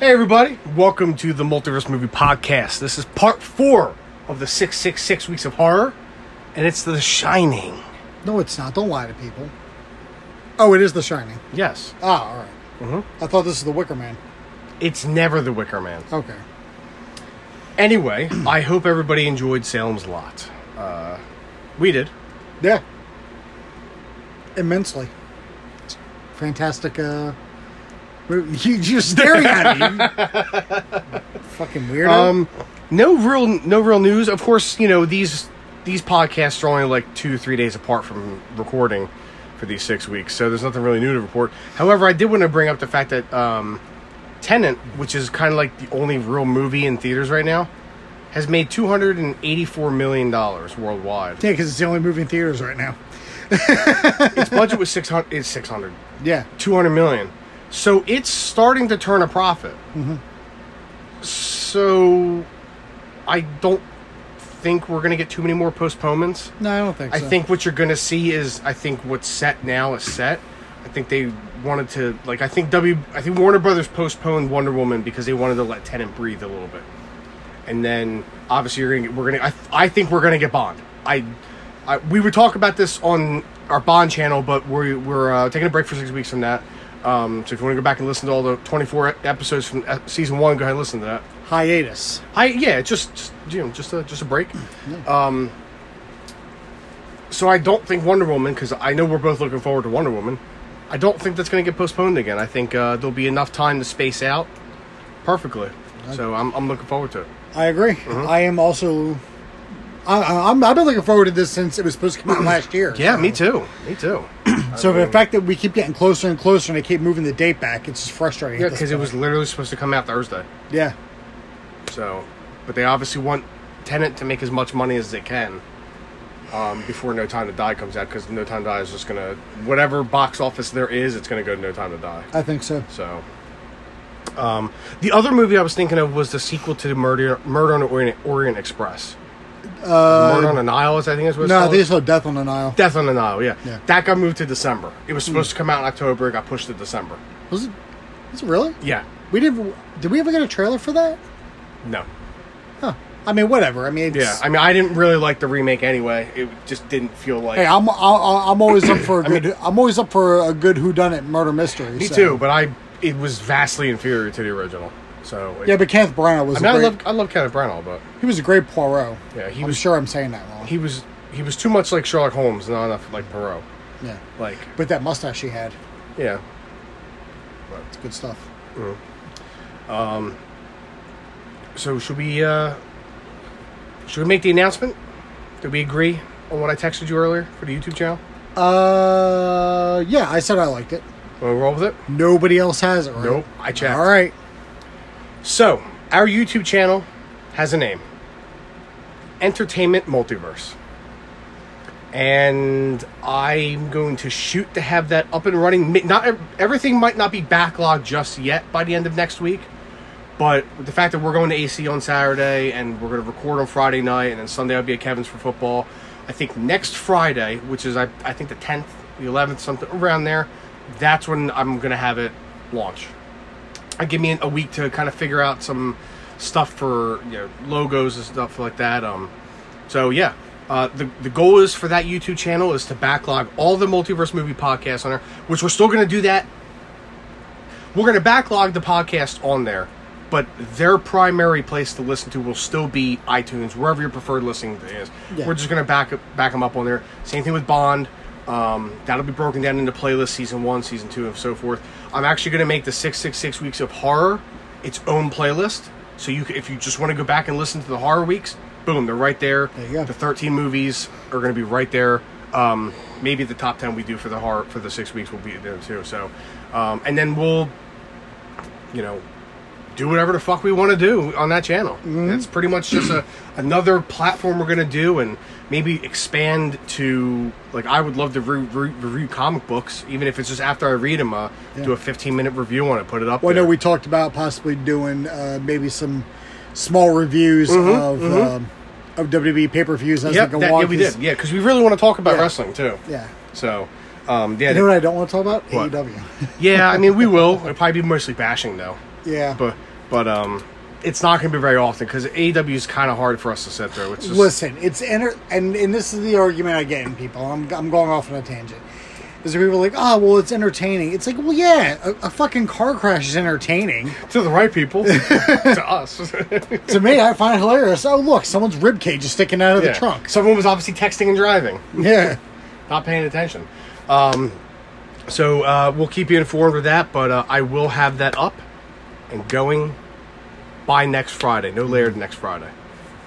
Hey, everybody. Welcome to the Multiverse Movie Podcast. This is part four of the 666 Weeks of Horror, and it's The Shining. No, it's not. Don't lie to people. Oh, it is The Shining. Yes, Ah, all right. Mhm. I thought this was The Wicker Man. it's never The Wicker Man. Okay. Anyway, I hope everybody enjoyed Salem's Lot. Uh, we did. Yeah. Immensely. Fantastic. Uh. You just staring at me. Fucking weirdo. Um, no real, no real news. Of course, you know these these podcasts are only like two, three days apart from recording for these six weeks, so there's nothing really new to report. However, I did want to bring up the fact that um, Tenet, which is kind of like the only real movie in theaters right now, has made two hundred and eighty-four million dollars worldwide. yeah, because it's the only movie in theaters right now. its budget was six hundred. It's six hundred. Yeah. 200 million. So it's starting to turn a profit. So I don't think we're going to get too many more postponements. No, I don't think so. I so. think what you're going to see is I think what's set now is set. I think they wanted to like I think W I think Warner Brothers postponed Wonder Woman because they wanted to let Tenet breathe a little bit. And then obviously you're going to get, we're going to I, I think we're going to get Bond. I, I we would talk about this on our Bond channel, but we're we're uh, taking a break for 6 weeks from that. Um, so if you want to go back and listen to all the 24 episodes from uh, season 1, go ahead and listen to that. Hiatus. I yeah, just, just you know, just a just a break. Um, so I don't think Wonder Woman because I know we're both looking forward to Wonder Woman. I don't think that's going to get postponed again. I think uh, there'll be enough time to space out perfectly. So I'm I'm looking forward to it. I agree. Mm-hmm. I am also. I, I'm, I've been looking forward to this since it was supposed to come out last year. Yeah, so. me too. Me too. So the fact that we keep getting closer and closer and they keep moving the date back, it's just frustrating. Yeah, because it was literally supposed to come out Thursday. Yeah. So, but they obviously want Tenet to make as much money as they can um, before No Time to Die comes out because No Time to Die is just gonna whatever box office there is, it's gonna go to No Time to Die. I think so. So, um, the other movie I was thinking of was the sequel to the Murder Murder on the Orient, Orient Express. Murder on the Nile, is I think is what it's Uh, No, called. they saw Death on the Nile. Death on the Nile. Yeah. Yeah. that got moved to December. It was supposed to come out in October. It got pushed to December. Was it? Was it really? Yeah. We did. Did we ever get a trailer for that? No. Huh. I mean, whatever. I mean, it's, Yeah. I mean, I didn't really like the remake anyway. It just didn't feel like. hey, I'm I, I'm always up for a good. I'm always up for a good whodunit murder mystery. Me so. too, but I it was vastly inferior to the original. So Yeah, but Kenneth Branagh was. I a mean, I great, love I love Kenneth Branagh, but He was a great Poirot. yeah, he I'm was sure I'm saying that wrong. he was he was too much like Sherlock Holmes, not enough like Perot. yeah, Like but that mustache he had, yeah, but, it's good stuff. Um. So should we uh should we make the announcement? Did we agree on what I texted you earlier for the YouTube channel? Uh, yeah, I said I liked it. Want to roll with it? Nobody else has it, right? Nope, I checked. All right. So our YouTube channel has a name: Entertainment Multiverse. And I'm going to shoot to have that up and running. Not everything might not be backlogged just yet by the end of next week, but the fact that we're going to AC on Saturday and we're going to record on Friday night, and then Sunday I'll be at Kevin's for football. I think next Friday, which is I, I think the 10th, the 11th, something around there, that's when I'm going to have it launch. I give me a week to kind of figure out some stuff for you know logos and stuff like that. Um, so yeah, uh, the the goal is for that YouTube channel is to backlog all the multiverse movie podcasts on there, which we're still going to do that. We're going to backlog the podcast on there, but their primary place to listen to will still be iTunes, wherever your preferred listening is. Yeah. We're just going to back back them up on there. Same thing with Bond. Um, that'll be broken down into playlists, season one, season two, and so forth. I'm actually going to make the 666 weeks of horror its own playlist. So you, if you just want to go back and listen to the horror weeks, boom, they're right there. There. The 13 movies are going to be right there. Um, maybe the top 10 we do for the horror for the six weeks will be there too. So, um, and then we'll, you know, do whatever the fuck we want to do on that channel. Mm-hmm. It's pretty much just a another platform we're gonna do, and maybe expand to like I would love to re- re- review comic books, even if it's just after I read them. Uh, Do a 15 minute review on it, put it up. Well, I know we talked about possibly doing uh, maybe some small reviews of Um, of WWE pay per views as Yep, they go that, yeah, we did. Yeah, because we really want to talk about Yeah. wrestling too. Yeah. So, um, yeah, You know what I don't want to talk about? What? AEW. yeah. I mean, we will. It'll probably be mostly bashing though. yeah. But but um, it's not going to be very often because AEW is kind of hard for us to sit through. It's just Listen, it's enter and and this is the argument I get in people. I'm I'm going off on a tangent. Is people like, oh well, it's entertaining. It's like, well, yeah, a, a fucking car crash is entertaining. to the right people, to us. to me, I find it hilarious. Oh look, someone's rib cage is sticking out of Yeah. the trunk. Someone was obviously texting and driving, Yeah, not paying attention. Um, so uh, we'll keep you informed with that, but uh, I will have that up and going by next Friday. No later than next Friday.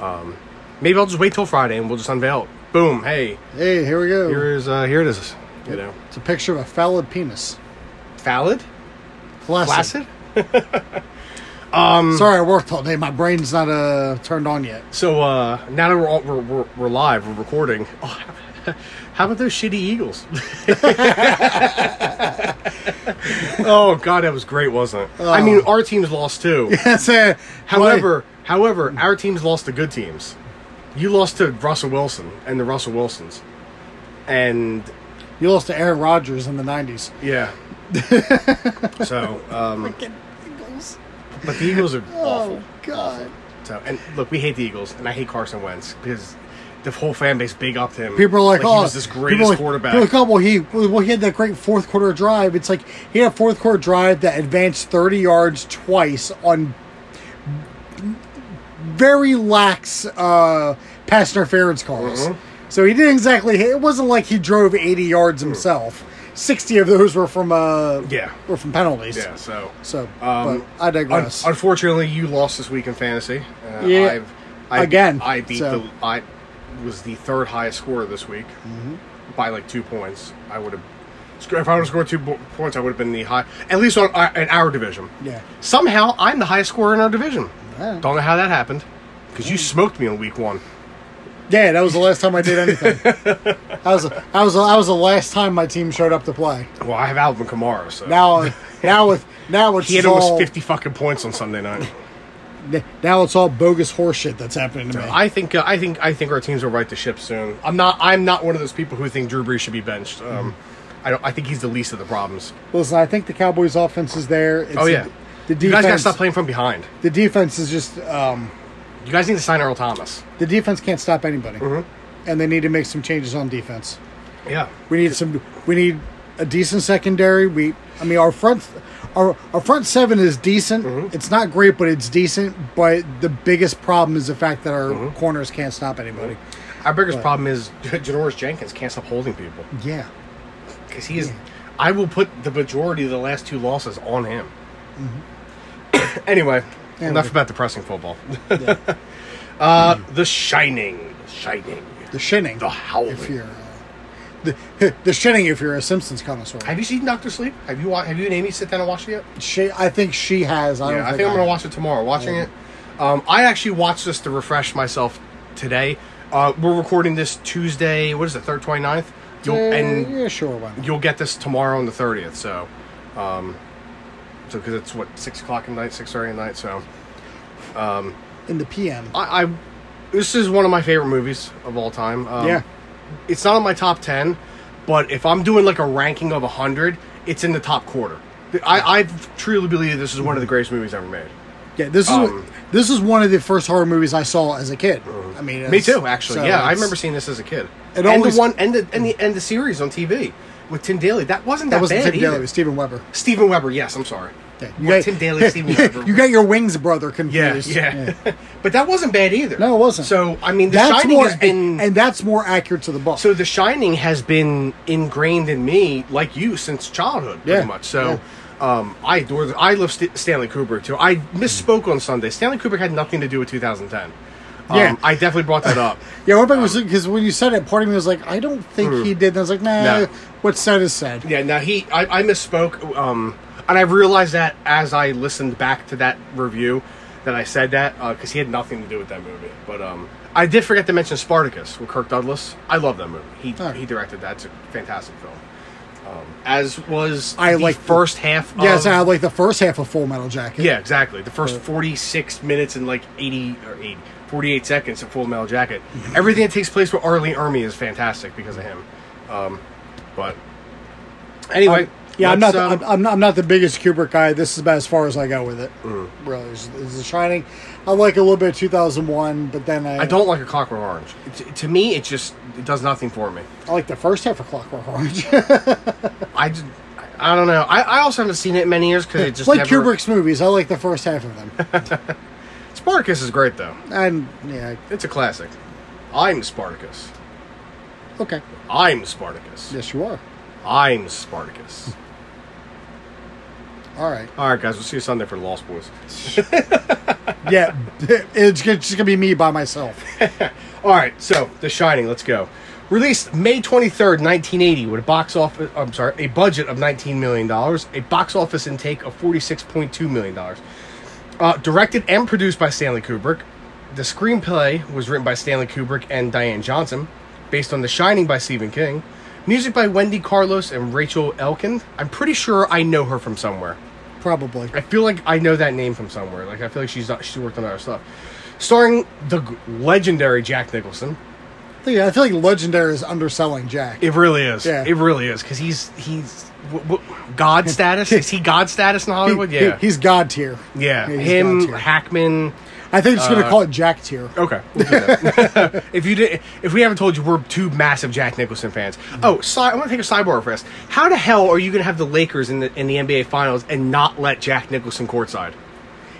Um, maybe I'll just wait till Friday and we'll just unveil it. Boom! Hey, hey, here we go. here is uh, here it is. You know, It's a picture of a phallic penis. Fallid, Flaccid. flaccid. Sorry, I worked all day. My brain's not uh turned on yet. So uh, now that we're, all, we're, we're we're live, we're recording. Oh, how about those shitty Eagles? oh God, that was great, wasn't it? I mean, our team's lost too. That's it. However, however, our team's lost to good teams. You lost to Russell Wilson and the Russell Wilsons, and you lost to Aaron Rodgers in the '90s. yeah. so, um, but the Eagles are awful. Oh God! So, and look, we hate the Eagles, and I hate Carson Wentz because the whole fan base big upped him. People are like, he "Oh, was this greatest like, quarterback." people are Like, oh, well, he well he had that great fourth quarter drive. It's like he had a fourth quarter drive that advanced thirty yards twice on very lax uh, pass interference calls. Mm-hmm. So he didn't exactly. It wasn't like he drove eighty yards Mm. himself. Sixty of those were from uh, Yeah. were from penalties. yeah. So, So, Um, but I un- digress. unfortunately, you lost this week in fantasy. Uh, Yeah. I've, I, Again, I beat so- the. I was the third highest scorer this week Mm-hmm. by like two points. I would have. If I would have scored two bo- points, I would have been the high, at least on our, in our division. yeah. Somehow, I'm the highest scorer in our division. Yeah. Don't know how that happened, because you smoked me in week one. Yeah, that was the last time I did anything. that was that was that was the last time my team showed up to play. Well, I have Alvin Kamara, so Now, now with now it's he had all almost 50 fucking points on Sunday night. Now it's all bogus horseshit that's happening to me. I think uh, I think I think our teams will right the ship soon. I'm not I'm not one of those people who think Drew Brees should be benched. Um, I don't. I think he's the least of the problems. Listen, I think the Cowboys' offense is there. It's Oh yeah, the, the you guys gotta stop playing from behind. the defense is just um, You guys need to sign Earl Thomas. the defense can't stop anybody, Mm-hmm. and they need to make some changes on defense. Yeah, We need some. We need a decent secondary. We, I mean, our front, our our front seven is decent. Mm-hmm. It's not great, but it's decent. But the biggest problem is the fact that our Mm-hmm. corners can't stop anybody. our biggest problem is Janoris Jenkins can't stop holding people Yeah, because he is. I will put the majority of the last two losses on him. anyway, Anyway. enough about depressing football. uh, the Shining, The Shining. the shinning. The Howling. Uh, the the shinning, if you're a Simpsons connoisseur. Have you seen Doctor Sleep? Have you wa- have you and Amy sit down and watched it yet? She, I think she has. I Yeah, don't I think, think I'm gonna watch it tomorrow. Watching it, um, I actually watched this to refresh myself today. Uh, we're recording this Tuesday. What is it? Third 29th? You'll, Yeah, and yeah, sure. Why not? you'll get this tomorrow on the thirtieth. So, um, so because it's what six o'clock at night, six thirty at night. So, In the PM. I, I this is one of my favorite movies of all time. Um, yeah. It's not on my top ten, but if I'm doing like a ranking of hundred, it's in the top quarter. I, I truly believe this is one of the greatest movies ever made. Yeah, this is Um, this is one of the first horror movies I saw as a kid. I mean, Me too, actually. so yeah, I remember seeing this as a kid. It and always- the one and the and the and the series on TV with Tim Daly. That wasn't that, that wasn't bad Tim Daly, it was Steven Weber. Steven Weber. Yes, I'm sorry. Yeah, What, Tim Daly, you got your wings brother yeah, confused. yeah, but that wasn't bad either. No, it wasn't. So I mean, The That's Shining more, has been and, and that's more accurate to the book. so The Shining has been ingrained in me, like you, since childhood, pretty Yeah, much. So. Um, I adore. The, I love St- Stanley Kubrick too. I misspoke on Sunday. Stanley Kubrick had nothing to do with 2010. Um, Yeah. I definitely brought that up. yeah, what about because when you said it, part of me was like, I don't think he did. And I was like, nah, No. what's said is said. Yeah, now he, I, I misspoke, um, and I realized that as I listened back to that review, that I said that because he had nothing to do with that movie. But um, I did forget to mention Spartacus with Kirk Douglas. I love that movie. He Oh. he directed that. It's a fantastic film. Um, as was I the like- first half. Yeah, of, it's not like the first half of Full Metal Jacket. yeah, exactly. The first 46 minutes and like 80 or 80, 48 seconds of Full Metal Jacket. Everything that takes place with R. Lee Ermey is fantastic because of him. Um, but anyway, Yeah, I'm not, um, I'm, I'm not. I'm not the biggest Kubrick guy. This is about as far as I go with it. Mm. Really, is, is The Shining. I like a little bit of 2001, but then I, I don't like a Clockwork Orange. It, to me, it just it does nothing for me. I like the first half of Clockwork Orange. I just, I don't know. I, I also haven't seen it in many years because it just like never, Kubrick's movies. I like the first half of them. Spartacus is great though. and yeah, It's a classic. I'm Spartacus. okay. I'm Spartacus. Yes, you are. I'm Spartacus. All right. All right, guys. We'll see you Sunday for the Lost Boys. Yeah, it's just gonna be me by myself. All right, so The Shining, let's go. Released May 23rd, 1980, with a box office, I'm sorry, a budget of $19 million, a box office intake of $46.2 million. Uh, directed and produced by Stanley Kubrick. The screenplay was written by Stanley Kubrick and Diane Johnson, based on The Shining by Stephen King. Music by Wendy Carlos and Rachel Elkind. I'm pretty sure I know her from somewhere. Probably. I feel like I know that name from somewhere. Like I feel like she's not, she's worked on other stuff. Starring the legendary Jack Nicholson. Yeah, I feel like Legendary is underselling Jack. It really is. Yeah. It really is because he's he's w- w- God status. is he God status in Hollywood? He- yeah, he- he's God tier. yeah. he's Him, God tier. Hackman. I think it's Uh, gonna call it Jack tier. Okay. we'll do that. if you did, if we haven't told you, we're two massive Jack Nicholson fans. Oh, si- I want to take a sidebar first. How the hell are you going to have the Lakers in the in the NBA Finals and not let Jack Nicholson courtside?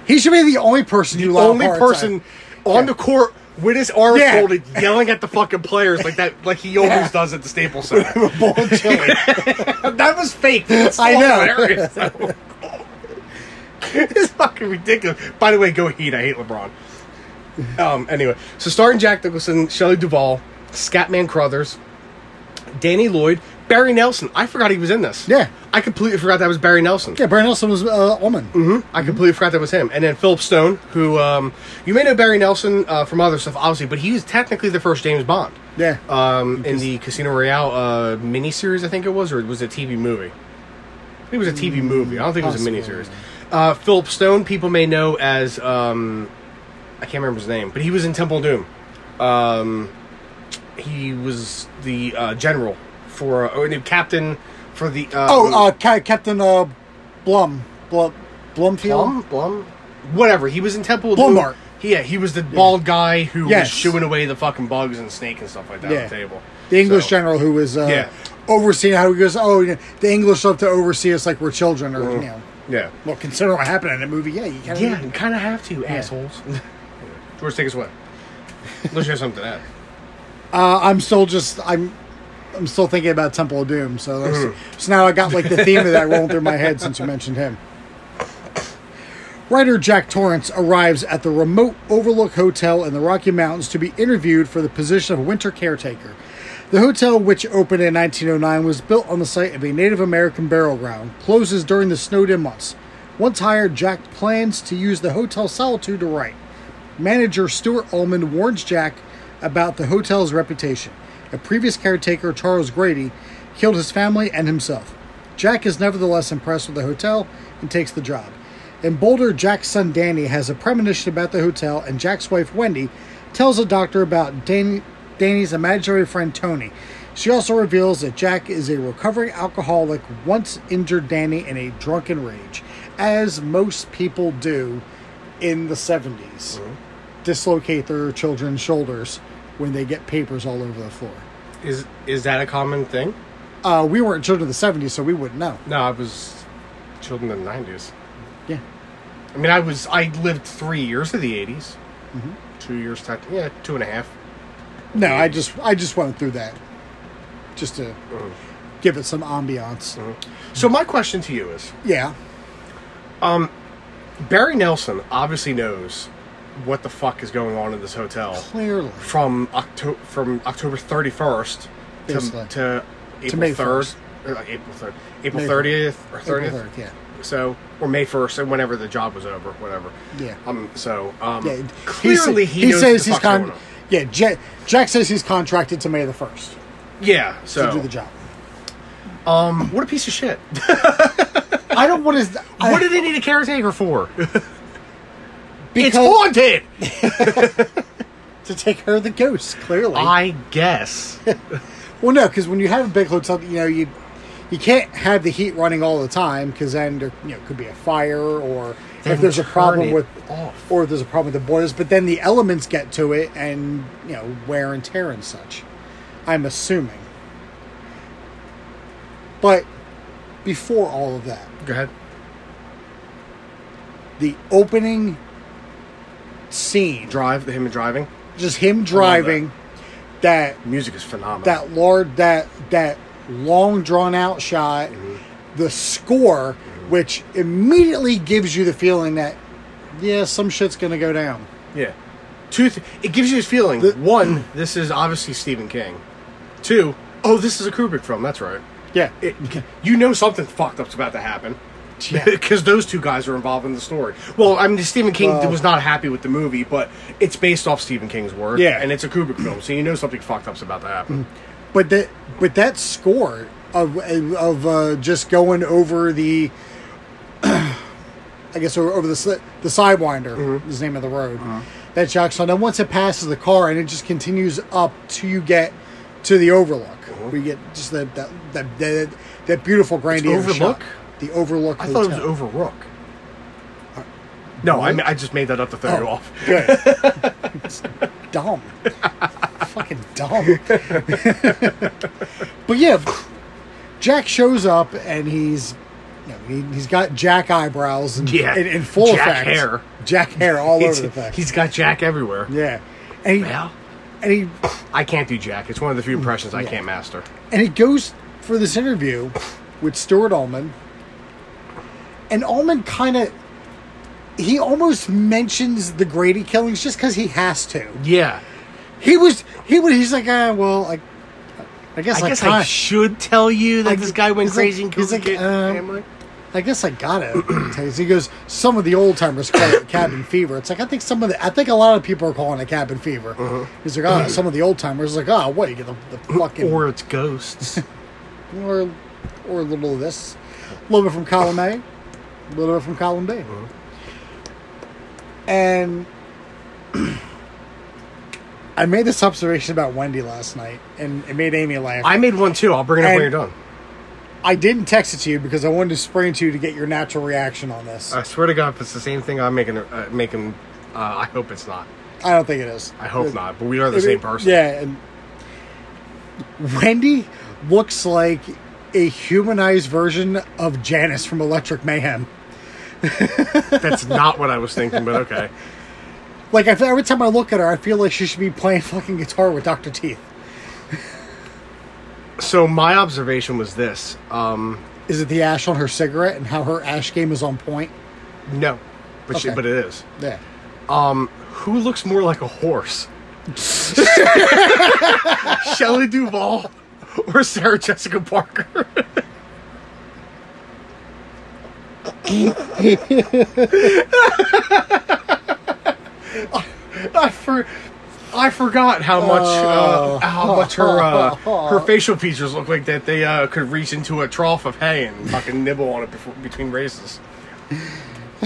He should be the only person you the only person on the court with his arms Yeah. folded, yelling at the fucking players like that, like he always Yeah. does at the Staples Center. Bowl of chili. that was fake. I know. hilarious. it's fucking ridiculous. By the way, go Heat. I hate LeBron. Um. Anyway, so starring Jack Nicholson, Shelley Duvall, Scatman Crothers, Danny Lloyd, Barry Nelson. I forgot he was in this. Yeah. I completely forgot that was Barry Nelson. yeah, Barry Nelson was uh, Ullman. I completely forgot that was him. And then Philip Stone, who um, you may know Barry Nelson uh, from other stuff, obviously, but he was technically the first James Bond. Yeah. Um, in the Casino Royale uh, miniseries, I think it was, or it was it a TV movie? I think it was a TV movie. I don't think it was a miniseries. Uh, Philip Stone, people may know as um, I can't remember his name, but he was in Temple Doom. Um, he was the uh, general for uh, or captain for the uh, oh, uh, Ca- Captain uh, Blum. Blum. Blumfield? Blum, Blum, whatever. He was in Temple of Blumart. Doom. Yeah, he was the bald guy who Yes. was shooing away the fucking bugs and snake and stuff like that Yeah. on the table. The English So- general who was uh, Yeah. overseeing how he goes, oh, you know, the English love to oversee us like we're children, or, you know. Yeah. Well, considering what happened in the movie. Yeah, you kind of. Yeah, you kind of have to, assholes. George, take us away. Let's hear something to add. Uh, I'm still just I'm I'm still thinking about Temple of Doom. So that's, Mm-hmm. so now I got like the theme of that rolling through my head since you mentioned him. Writer Jack Torrance arrives at the remote Overlook Hotel in the Rocky Mountains to be interviewed for the position of winter caretaker. The hotel, which opened in 1909, was built on the site of a Native American burial ground, closes during the snowed-in months. Once hired, Jack plans to use the hotel solitude to write. Manager Stuart Ullman warns Jack about the hotel's reputation. A previous caretaker, Charles Grady, killed his family and himself. Jack is nevertheless impressed with the hotel and takes the job. In Boulder, Jack's son Danny has a premonition about the hotel, and Jack's wife Wendy tells a doctor about Danny, Danny's imaginary friend Tony. She also reveals that Jack is a recovering alcoholic, once injured Danny in a drunken rage, as most people do in the 70s. Dislocate their children's shoulders when they get papers all over the floor. Is is that a common thing? Uh, we weren't children of the 70s, so we wouldn't know. No, I was children in the nineties. Yeah. I mean, I was I lived three years of the 80s Mm-hmm. Two years, yeah, two and a half. No, I just I just went through that just to give it some ambiance. So my question to you is: Yeah, Barry Nelson obviously knows what the fuck is going on in this hotel clearly. from October from October thirty first Basically. to, to April May third, 1st. or like April third, April May thirtieth or April thirtieth. 3rd, yeah. So or May first, and whenever the job was over, whatever. Yeah. Um. So um. Yeah, clearly, he, he, knows what the he's fuck's going on. Yeah, Jack, Jack says he's contracted to May the first Yeah. So to do the job. um, what a piece of shit. I don't what is I, what do they need a caretaker for? it's because haunted. to take care of the ghosts. Clearly, I guess. well, no, because when you have a big hotel, you know you you can't have the heat running all the time because then there you know could be a fire or if there's a problem with off. or if there's a problem with the boilers. But then the elements get to it and you know wear and tear and such. I'm assuming. But before all of that, Go ahead. the opening scene, Drive, the him driving. just him driving that Music is phenomenal. that lord, that that long drawn out shot mm-hmm. the score which immediately gives you the feeling that yeah some shit's gonna go down Yeah. Two, th- it gives you this feeling. The- One, this is obviously Stephen King. Two, oh, this is a Kubrick film. That's right. yeah It, you know something fucked up's about to happen. Yeah. Because those two guys are involved in the story. Well, I mean, Stephen King was not happy with the movie, but it's based off Stephen King's work. Yeah. And it's a Kubrick film, so you know something fucked up's about to happen. but that but that score of of uh, just going over the I guess over, over the the sidewinder mm-hmm. is the name of the road uh-huh. that Jack's on. And once it passes the car and it just continues up till you get to the overlook, uh-huh. we get just that that that that, that beautiful grandiose Overlook? shot. The overlook. I thought it was Hotel. Overrook. Uh, no, I, mean, I just made that up to throw you Oh, off. Good. Dumb. Fucking dumb. but yeah, Jack shows up and he's, you he, he's got Jack eyebrows and Yeah, in, in full Jack effect. hair. Jack hair all over the place. he's got Jack everywhere. yeah, and he, Well, and he I can't do Jack. It's one of the few impressions I can't master. and he goes for this interview with Stuart Ullman, and Ullman kind of. He almost mentions the Grady killings just because he has to. Yeah. He was he was he's like ah well I I guess I I, guess kinda, I should tell you that Like, this guy went he's like- crazy and killed like, family. I guess I got it. he goes some of the old timers call it cabin fever. It's like I think some of the I think a lot of people are calling it cabin fever. Uh-huh. He's like oh some of the old timers like oh what you get the, the fucking Or it's ghosts. or or a little of this, a little bit from column A, a little bit from column B, Uh-huh. and I made this observation about Wendy last night, and it made Amy laugh. I made one too. I'll bring it up when you're done. I didn't text it to you because I wanted to spring to you to get your natural reaction on this. I swear to God, if it's the same thing I'm making, uh, making. Uh, I hope it's not. I don't think it is. I hope It- not. But we are the it- same person. Yeah, and Wendy looks like a humanized version of Janice from Electric Mayhem. That's not what I was thinking, but okay. Like every time I look at her, I feel like she should be playing fucking guitar with Doctor Teeth. So my observation was this. Um, Is it the ash on her cigarette and how her ash game is on point? no, but she, Okay. but it is. Yeah. Um, who looks more like a horse? Shelley Duvall or Sarah Jessica Parker? I for, I forgot how much uh, how much her uh, her facial features look like that they uh, could reach into a trough of hay and fucking nibble on it before, between races. I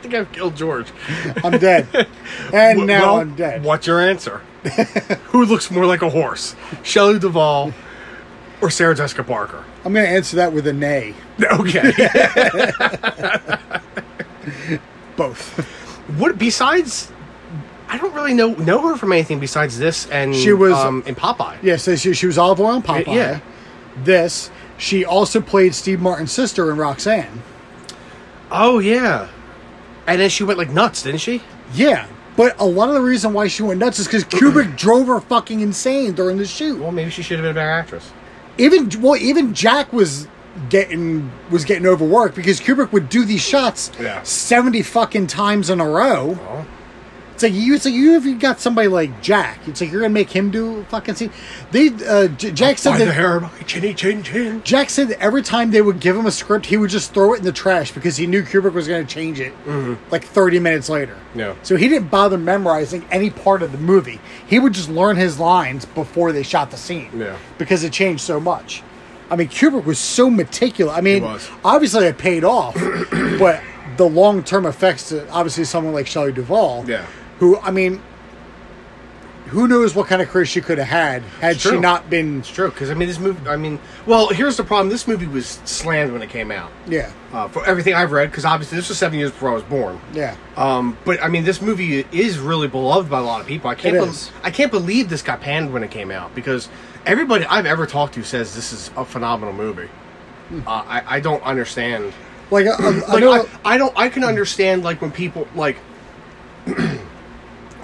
think I've killed George. I'm dead. And now I'm dead. What's your answer? Who looks more like a horse? Shelley Duvall or Sarah Jessica Parker? I'm going to answer that with a nay. Okay. Both. What besides? I don't really know know her from anything besides this and She was- um, in Popeye. yeah, so she, she was Olive Oyl and Popeye. Yeah. This. She also played Steve Martin's sister in Roxanne. Oh yeah, and then she went like nuts, didn't she? Yeah. But a lot of the reason why she went nuts is because Kubrick drove her fucking insane during the shoot. Well, maybe she should have been a better actress. even well, even Jack was getting was getting overworked because Kubrick would do these shots Yeah. seventy fucking times in a row. Oh. It's like you, it's like you if you got somebody like Jack, it's like you're gonna make him do a fucking scene. They uh, J- Jack said By the hair of my chinny chin chin. Jack said that every time they would give him a script, he would just throw it in the trash because he knew Kubrick was to change it like 30 minutes later. Mm-hmm. Yeah. So he didn't bother memorizing any part of the movie. He would just learn his lines before they shot the scene. Yeah. Because it changed so much. I mean, Kubrick was so meticulous. I mean, obviously it paid off, but the long term effects to obviously someone like Shelley Duvall, Yeah. who, I mean, who knows what kind of career she could have had had she not been. It's true because I mean this movie. I mean, well, here's the problem. This movie was slammed when it came out. Yeah, Uh, for everything I've read, because obviously this was seven years before I was born. yeah. Um, but I mean, this movie is really beloved by a lot of people. I can't. Is. I can't believe this got panned when it came out because everybody I've ever talked to says this is a phenomenal movie. Hmm. Uh, I I don't understand. Like, I, I, I Like I, I don't. I can understand like when people like.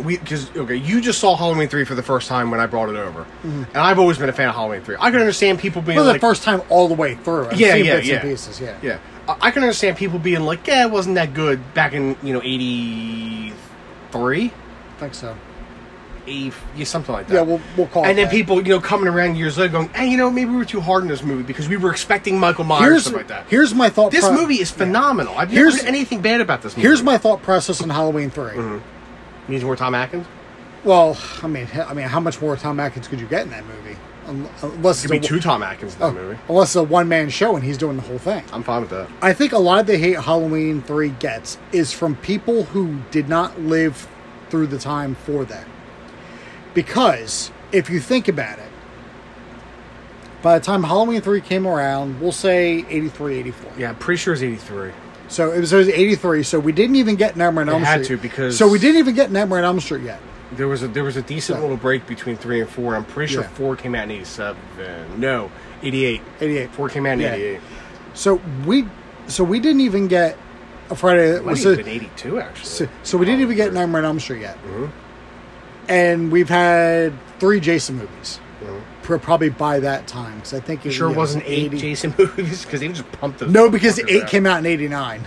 We because okay, you just saw Halloween three for the first time when I brought it over, and I've always been a fan of Halloween three. I can understand people being for the like, first time all the way through. I've Yeah, yeah, yeah. pieces. Yeah, Yeah, I I can understand people being like, "Yeah, it wasn't that good back in you know eighty three, I think so. Eighty, yeah, something like that." Yeah, we'll we'll call. It. And it then that. people, you know, coming around years later, going, "Hey, you know, maybe we were too hard in this movie because we were expecting Michael Myers Here's stuff like that." here's my thought. this pro- movie is phenomenal. I've never Here's- heard anything bad about this movie. Here's my thought process on Halloween 3 Mm-hmm. needs more Tom Atkins. Well, I mean, I mean, how much more Tom Atkins could you get in that movie? Unless Give me it's a, two Tom Atkins in the oh, movie. unless it's a one man show and he's doing the whole thing. I'm fine with that. I think a lot of the hate Halloween 3 gets is from people who did not live through the time for that. Because if you think about it, by the time Halloween 3 came around, we'll say 83, 84. Yeah, I'm pretty sure it's eighty three. So it was, it was 83, so we didn't even get Nightmare on Elm had to because- So we didn't even get Nightmare on Elm Street yet. There was a there was a decent So- little break between three and four. I'm pretty sure Yeah. four came out in eighty seven. No, eighty eight. 88. Four came out in Yeah. eighty eight. So we so we didn't even get a Friday. It might so, have been eighty two actually. so, so we didn't even get Nightmare on Elm Street yet, Mhm. And we've had three Jason movies. Probably by that time, because I think it sure it yeah, wasn't eight 80 Jason movies because they just pumped those. No, because motherfuckers eight out. came out in '89.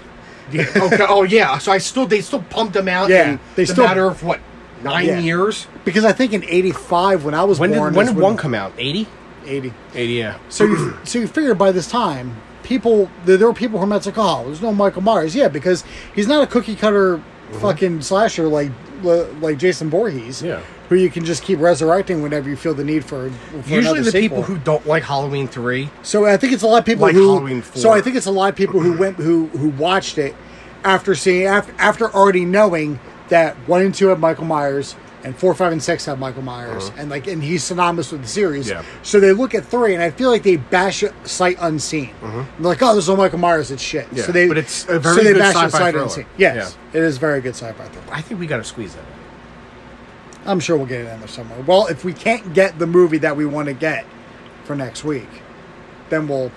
Yeah, okay. Oh yeah. So I still they still pumped them out. Yeah, in they the still- matter of what nine Yeah. years. Because I think in '85 when I was When born, did when is did one come out? Eighty. 80. Eighty. Yeah. So you so you figure by this time, people there, there were people who were like, oh, there's no Michael Myers. Yeah, because he's not a cookie cutter Mm-hmm. fucking slasher like like Jason Voorhees. Yeah. Who you can just keep resurrecting whenever you feel the need for. for Usually the people who don't like Halloween three. So I think it's a lot of people Like who. Halloween 4. So I think it's a lot of people who went who who watched it after seeing after after already knowing that one and two have Michael Myers and four, five, and six have Michael Myers and like and he's synonymous with the series. Uh-huh. Yeah. So they look at three and I feel like they bash it sight unseen. They're like, oh, there's no Michael Myers. It's shit. Uh-huh. Yeah, So they but it's a very so they good bash sci-fi sight thriller. unseen. Yes, it is very good sci-fi thriller. I think we got to squeeze that. in. I'm sure we'll get it in there somewhere. Well, if we can't get the movie that we want to get for next week, then we'll.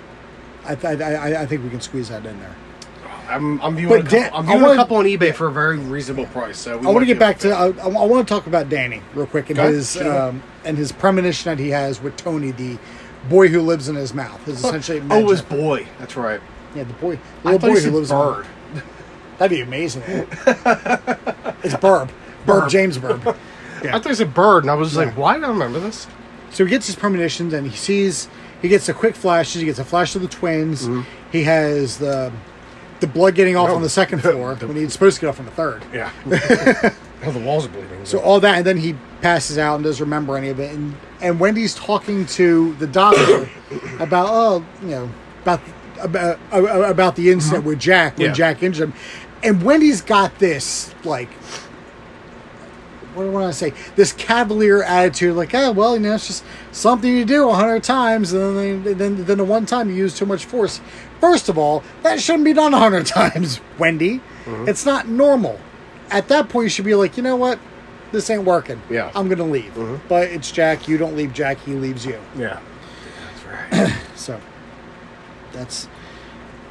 I, th- I, I, I think we can squeeze that in there. I'm, I'm viewing, But a couple, Dan- I'm viewing wanna- a couple on eBay for a very reasonable price. So we I want to get back to. I, I want to talk about Danny real quick and Okay, his um, and his premonition that he has with Tony, the boy who lives in his mouth. Is essentially Oh, it was boy. That's right. yeah, the boy, I little boy who lives bird. in. That'd be amazing. it's Burb, Burb James Burb. I thought you said bird, and I was like, why do I remember this? So he gets his premonitions and he sees he gets a quick flash, He gets a flash of the twins. Mm-hmm. He has the the blood getting off No. on the second floor when he's supposed to get off on the third. Yeah. oh, the walls are bleeding. So all that, and then he passes out and doesn't remember any of it. And and Wendy's talking to the doctor about oh you know about about about the incident uh-huh. with Jack when Yeah. Jack injured him, and Wendy's got this like. What do I want to say? This cavalier attitude, like, oh well, you know, it's just something you do a hundred times, and then, then then the one time you use too much force. First of all, that shouldn't be done a hundred times, Wendy. Mm-hmm. It's not normal. At that point, you should be like, you know what, this ain't working. Yeah. I'm gonna leave. Mm-hmm. But it's Jack. You don't leave Jack. He leaves you. yeah. That's right. So that's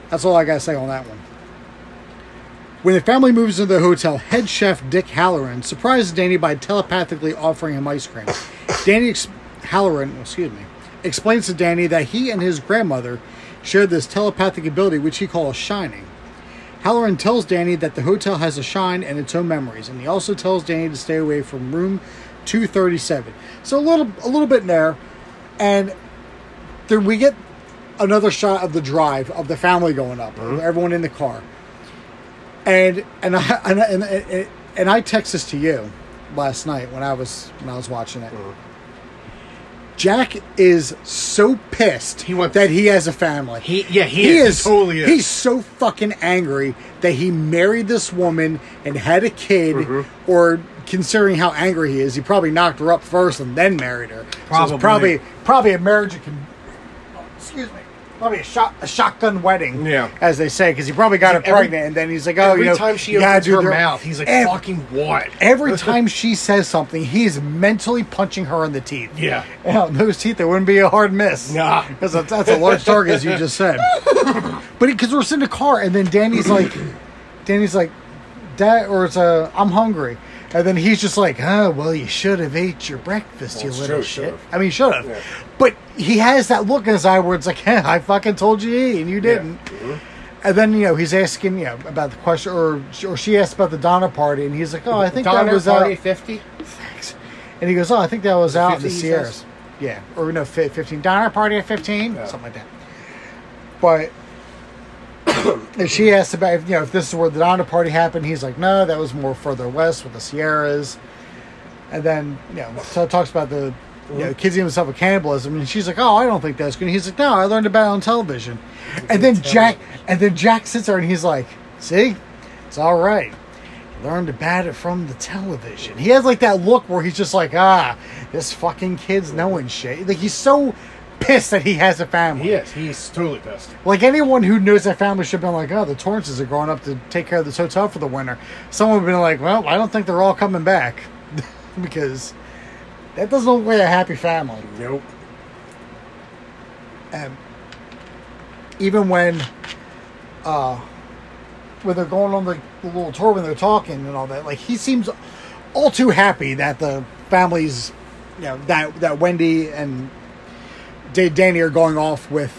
that's all I gotta say on that one. When the family moves into the hotel, head chef Dick Hallorann surprises Danny by telepathically offering him ice cream. Danny ex- Hallorann, excuse me, explains to Danny that he and his grandmother share this telepathic ability, which he calls shining. Hallorann tells Danny that the hotel has a shine and its own memories, and he also tells Danny to stay away from room 237. So a little, a little bit in there, and then we get another shot of the drive of the family going up, mm-hmm. everyone in the car, and and I and, and, and, and I text this to you last night when I was when I was watching it. Mm-hmm. Jack is so pissed He went- that he has a family. He, yeah, he, He is. is He totally is. He's so fucking angry that he married this woman and had a kid, Mm-hmm. or considering how angry he is, he probably knocked her up first and then married her. So Probably. it's probably probably a marriage that can. oh, excuse me. Probably a shot a shotgun wedding. Yeah. As they say, because he probably got her Every- pregnant, and then he's like, "Oh, Every you know, time she opens her mouth, he's like, Ev- "Fucking what?" Every time she says something, he is mentally punching her in the teeth. Yeah. And those teeth, it wouldn't be a hard miss. Nah. Because that's, that's a large target, as you just said. But because we're sitting in the car, and then Danny's like, Danny's like, Dad, or it's a, I'm hungry. And then he's just like, oh, well, you should have ate your breakfast, Well, you little true, shit. should've. I mean, should have. Yeah. But he has that look in his eye where it's like, hey, I fucking told you to eat, and you didn't. Mm-hmm. And then, you know, he's asking, you know, about the question, or, or she asked about the Donner party, and he's like, oh, I think that was party out. fifty. Thanks. And he goes, oh, I think that was out in the Sierras. Yeah. Or no, fi- 15. Donner party at 15? Yeah. Something like that. But and she asked about, if, you know, if this is where the Donner party happened. He's like, no, that was more further west with the Sierras. And then, you know, so talks about the, you know, kids himself with cannibalism. And she's like, oh, I don't think that's good. And he's like, no, I learned about it on television. And then Jack, and then Jack sits there and he's like, see, it's all right learned about it from the television. He has like that look where he's just like, ah, this fucking kid's knowing shit. Like he's so pissed that he has a family. He is. He's totally pissed. Like anyone who knows that family should have been like, oh, the Torrances are going up to take care of this hotel for the winter. Someone would have been like, well, I don't think they're all coming back because that doesn't look like a happy family. Nope. And even when uh when they're going on the, the little tour when they're talking and all that, like he seems all too happy that the family's, you know, that that Wendy and Da- Danny are going off with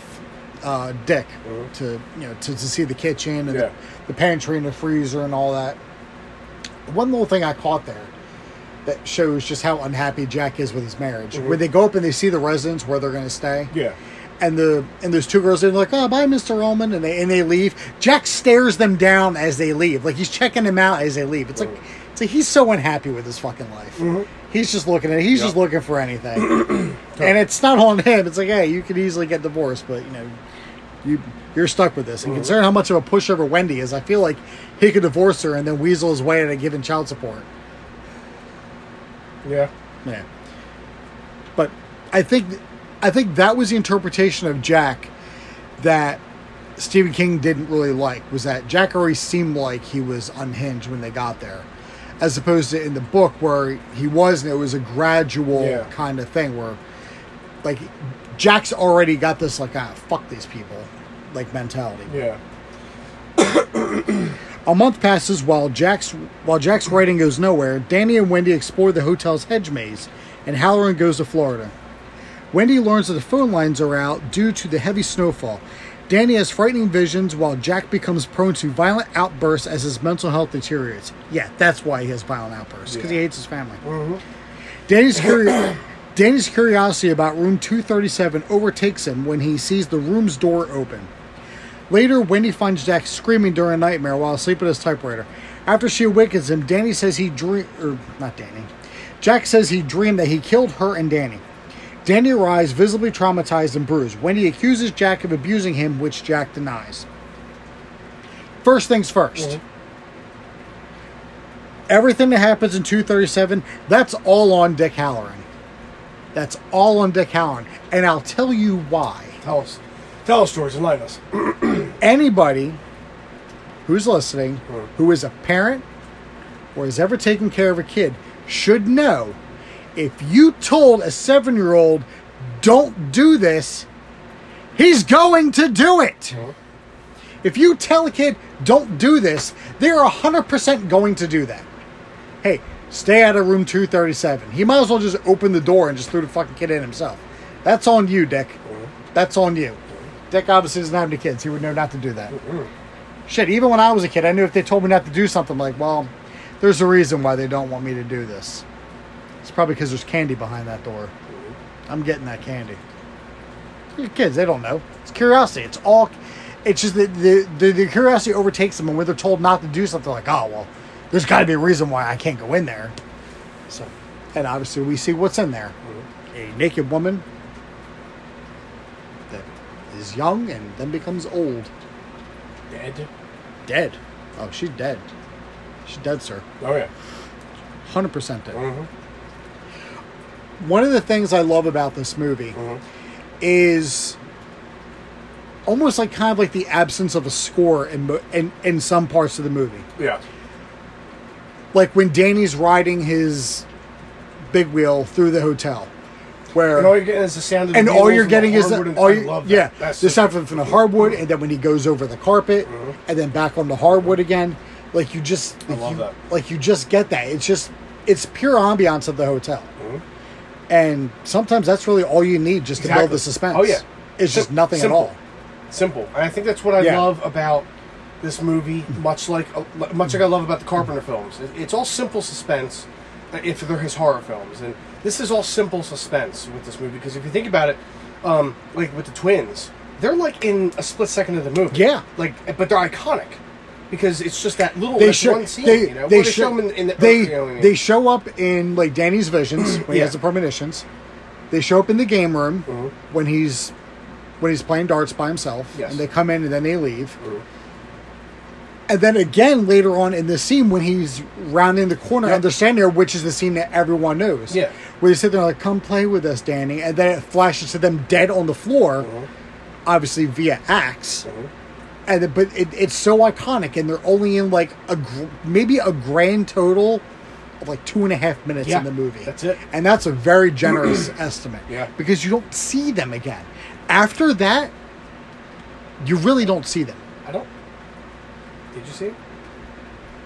uh, Dick Mhm. to you know to, to see the kitchen and Yeah. the, the pantry and the freezer and all that. One little thing I caught there that shows just how unhappy Jack is with his marriage. When they go up and they see the residence where they're going to stay, Yeah. and the and there's two girls they're like, "Oh, bye, Mr. Roman, and they and they leave. Jack stares them down as they leave, like he's checking them out as they leave. It's like it's like he's so unhappy with his fucking life. He's just looking at it. He's just looking for anything, and it's not on him. It's like, hey, you could easily get divorced, but you know, you you're stuck with this. And considering how much of a pushover Wendy is, I feel like he could divorce her and then weasel his way into giving child support. Yeah. Yeah. But I think I think that was the interpretation of Jack that Stephen King didn't really like was that Jack already seemed like he was unhinged when they got there. As opposed to in the book where he wasn't, it was a gradual Yeah. kind of thing where like Jack's already got this like ah fuck these people like mentality. Yeah. A month passes while Jack's while Jack's writing goes nowhere. Danny and Wendy explore the hotel's hedge maze, and Hallorann goes to Florida. Wendy learns that the phone lines are out due to the heavy snowfall. Danny has frightening visions while Jack becomes prone to violent outbursts as his mental health deteriorates. Yeah, that's why he has violent outbursts because he hates his family. Mm-hmm. Danny's, curi- Danny's curiosity about room 237 overtakes him when he sees the room's door open. Later, Wendy finds Jack screaming during a nightmare while asleep at his typewriter. After she awakens him, Danny says he dream or not Danny. Jack says he dreamed that he killed her and Danny. Danny arrives visibly traumatized and bruised. Wendy accuses Jack of abusing him, which Jack denies. First things 1st mm-hmm. Everything that happens in 237, that's all on Dick Hallorann. That's all on Dick Hallorann. And I'll tell you why. Tell us. Tell us stories. Enlighten us. anybody who's listening mm-hmm. who is a parent or has ever taken care of a kid should know if you told a seven year old, don't do this, he's going to do it. If you tell a kid, don't do this, they're 100% going to do that. Hey, stay out of room 237. He might as well just open the door and just threw the fucking kid in himself. That's on you, Dick. Uh-huh. That's on you. Dick obviously doesn't have any kids. He would know not to do that. Shit, even when I was a kid, I knew if they told me not to do something, like, well, there's a reason why they don't want me to do this. Probably because there's candy behind that door. I'm getting that candy. They're Kids, they don't know. It's curiosity. It's all. It's just that the, the the curiosity overtakes them, and when they're told not to do something, like, oh well, there's got to be a reason why I can't go in there. So, and obviously we see what's in there: a naked woman that is young and then becomes old, Dead. dead. Oh, she's dead. She's dead, sir. Oh yeah. hundred percent did. Mhm. One of the things I love about this movie Mhm. is almost like kind of like the absence of a score in in, in some parts of the movie. Yeah. Like when Danny's riding his big wheel through the hotel, where And all you're getting is the sound of the and all you're getting is the, all you, love yeah that. The sound from the hardwood and then when he goes over the carpet and then back on the hardwood again like you just I like love you, that. like you just get that it's just it's pure ambiance of the hotel. And sometimes that's really all you need just to build the suspense Oh, yeah. it's just nothing simple. at all Simple. And I think that's what I Yeah. love about this movie, much like much like I love about the Carpenter films. It's all simple suspense, uh, if they're his horror films, and this is all simple suspense with this movie. Because if you think about it, um, like with the twins, they're like in a split second of the movie. Yeah. Like, but they're iconic because it's just that little they show one scene. they, you know, they, Where show, them in, in the, they, you know I mean? they show up in like Danny's visions when he has the premonitions. They show up in the game room Mhm. when he's when he's playing darts by himself, Yes. and they come in and then they leave. Mhm. And then again later on in the scene when he's rounding the corner Yeah. and they're standing there, which is the scene that everyone knows. Yeah. Where they sit there like, "Come play with us, Danny," and then it flashes to them dead on the floor, Mhm. obviously via axe. Mhm. And but it, it's so iconic, and they're only in like a gr- maybe a grand total of like two and a half minutes Yeah, in the movie. that's it. and that's a very generous estimate. Yeah. because you don't see them again. After that, you really don't see them. I don't. Did you see it?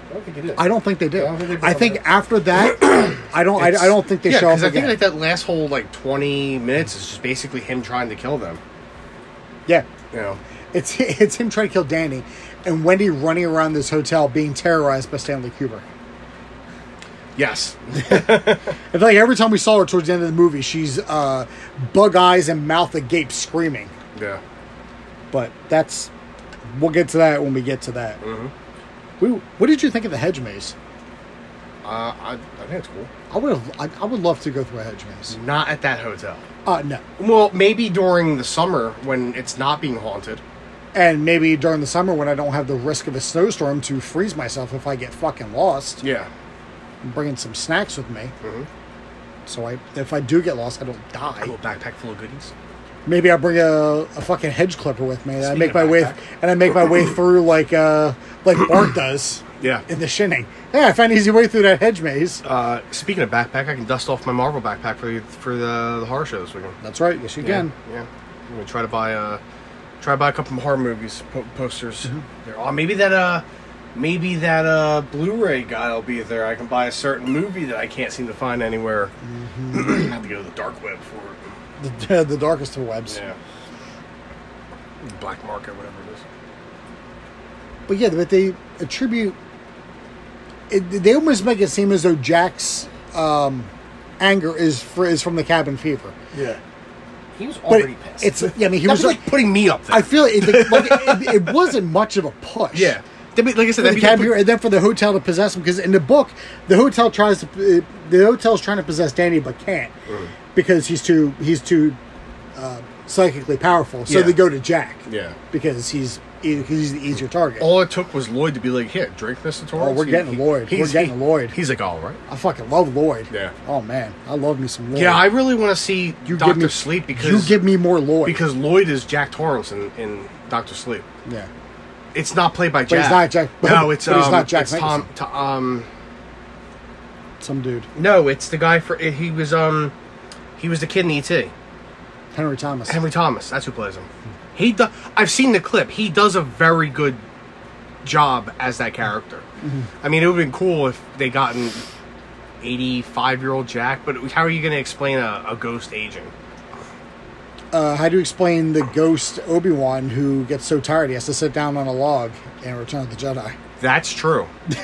I don't think it is. I don't think they do. Yeah, I don't think they did. I think after that, I don't. I, I don't think they yeah, show up I think like that last whole like twenty minutes is just basically him trying to kill them. yeah, You know. It's it's him trying to kill Danny, and Wendy running around this hotel being terrorized by Stanley Kubrick. Yes. I feel like every time we saw her towards the end of the movie, she's uh, bug eyes and mouth agape screaming. yeah. But that's we'll get to that when we get to that. Mhm. We, what did you think of the hedge maze? Uh, I, I think it's cool. I would have. I, I would love to go through a hedge maze. Not at that hotel. Uh, no, Well, maybe during the summer when it's not being haunted. And maybe during the summer when I don't have the risk of a snowstorm to freeze myself if I get fucking lost. Yeah. I'm bringing some snacks with me, Mhm. so I if I do get lost, I don't A die. little backpack full of goodies. Maybe I bring a, a fucking hedge clipper with me. And I make my way and I make my way through like uh like Bart does Yeah. in the shinning. Yeah, I found an easy way through that hedge maze. Uh, speaking of backpack, I can dust off my Marvel backpack for the, for the, the horror show this weekend. That's right. Yes, you Yeah, can. Yeah. I'm gonna try to buy uh try to buy a couple of horror movies po- posters. Mm-hmm. There. Oh, maybe that uh maybe that uh Blu-ray guy will be there. I can buy a certain movie that I can't seem to find anywhere. Mm-hmm. I have to go to the dark web for it. The, the darkest of webs. Yeah. Black market, whatever it is. But yeah, but they attribute. It, they almost make it seem as though Jack's um, anger is for, is from the cabin fever. Yeah. He was already pissed. it's yeah, I mean he was like putting me up there. I feel it, like it, it wasn't much of a push. yeah. Be- Like I said, the cabin like- and then for the hotel to possess him, because in the book, the hotel tries to, uh, the hotel's trying to possess Danny, but can't Mm. because he's too he's too uh, psychically powerful. So Yeah. they go to Jack. Yeah. because he's e- he's the easier target. All it took was Lloyd to be like, "Here, drink this to Oh, we're getting Lloyd. We're getting Lloyd. He's like, "All right." I fucking love Lloyd. Yeah. Oh man, I love me some Lloyd. Yeah, I really want to see you Doctor give me Sleep because you give me more Lloyd because Lloyd is Jack Torrance in, in Doctor Sleep. yeah. It's not played by Jack. he's not Jack- No, it's but um, not Jack It's Tom. Nicholson. To, um, Some dude, no, it's the guy for. He was um, he was the kid in ET. Henry Thomas. Henry Thomas. That's who plays him. He do, I've seen the clip. He does a very good job as that character. Mm-hmm. I mean, it would have been cool if they gotten eighty-five-year-old Jack. But how are you going to explain a, a ghost aging? Uh, how do you explain the ghost Obi Wan who gets so tired he has to sit down on a log in Return of the Jedi? That's true.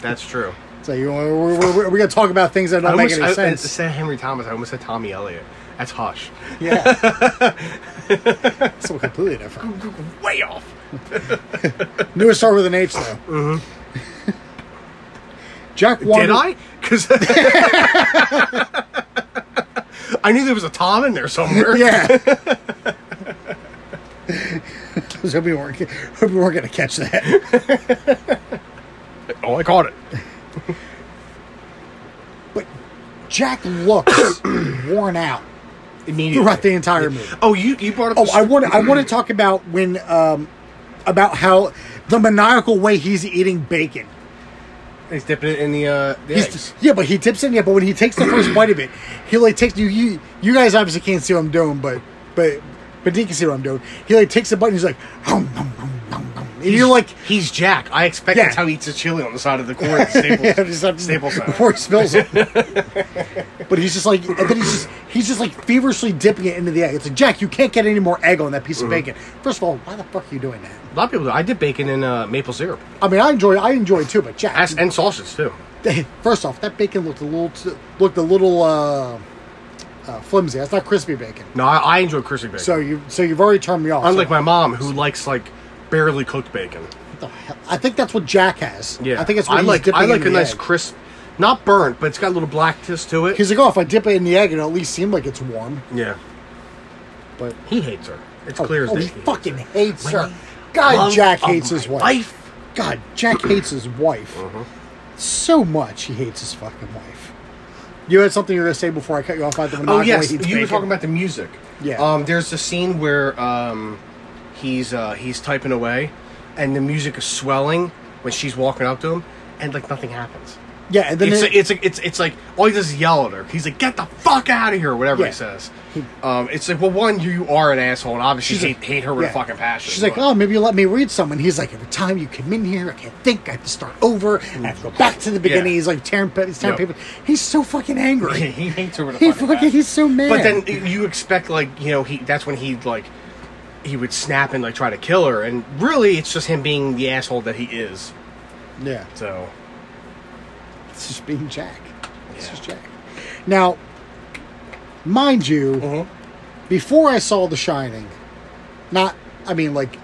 That's true. So you we're, we're, we're, we're gonna talk about things that I don't make almost any I, sense. instead of Henry Thomas, I almost said Tommy Elliott. That's Hush. yeah, so completely different. Way off. Knew it started with an H though. Mm-hmm. Jack wandered, Did I? Because I knew there was a Tom in there somewhere. Yeah. I was hoping we weren't, hoping we weren't going to catch that. Oh, I caught it. But Jack looks worn out Immediately. throughout the entire movie. Oh, you you brought up. Oh, I want I want to talk about when um about how the maniacal way he's eating bacon. He's dipping it in the uh, the He's- eggs. yeah, but he tips in. Yeah, but when he takes the first bite of it, he like takes you. You, you guys obviously can't see what I'm doing, but but but Dean can see what I'm doing. He like takes the bite and he's like, hum, hum, hum, and you're like, he's Jack. I expect Yeah. that's how he eats his chili on the side of the corn at Staples. yeah, Staples before he spills it. but he's just like, and then he's just he's just like feverishly dipping it into the egg. It's like Jack, you can't get any more egg on that piece of Mm-hmm. bacon. First of all, why the fuck are you doing that? A lot of people do. I did bacon in uh, maple syrup I mean, I enjoy I enjoy it too, but Jack, As- and sausage too. First off, that bacon looked a little looked a little uh, uh, flimsy. That's not crispy bacon. No, I, I enjoy crispy bacon. So you so you've already turned me off. Unlike So- my mom, who likes like barely cooked bacon. what the hell? I think that's what Jack has. Yeah, I think it's what I he's like. dipping I like in a the nice egg. crisp, not burnt, but it's got a little blackness to it. He's like, oh, if I dip it in the egg, it'll at least seem like it's warm. yeah, But he hates her. It's oh, clear as oh, day. he fucking hates her. God, Jack hates his wife. life. God, Jack hates his wife Uh-huh. so much. He hates his fucking wife. You had something you were gonna say before I cut you off. About the Oh maniacal yes, way he you were bacon? talking about the music. Yeah. Um, there's a scene where um, he's uh, he's typing away, and the music is swelling when she's walking up to him, and like nothing happens. Yeah, and then It's it- it's it's it's like all he does is yell at her. He's like, "Get the fuck out of here!" Whatever Yeah. he says. Um, it's like, well, one, you, are an asshole, and obviously She's hate, like- hate her with yeah. a fucking passion. She's like, but- oh, maybe you let me read someone." He's like, every time you come in here, I can't think. I have to start over. And I have to go back to the beginning. Yeah. He's like tearing, he's tearing Yep. paper. He's so fucking angry. he hates her with a he fucking fucking, he's so mad. But then you expect like you know he that's when he like he would snap and like try to kill her, and really it's just him being the asshole that he is. yeah, So it's just being Jack. It's Yeah. just Jack. Now, mind you, Mhm. before I saw The Shining, not, I mean, like,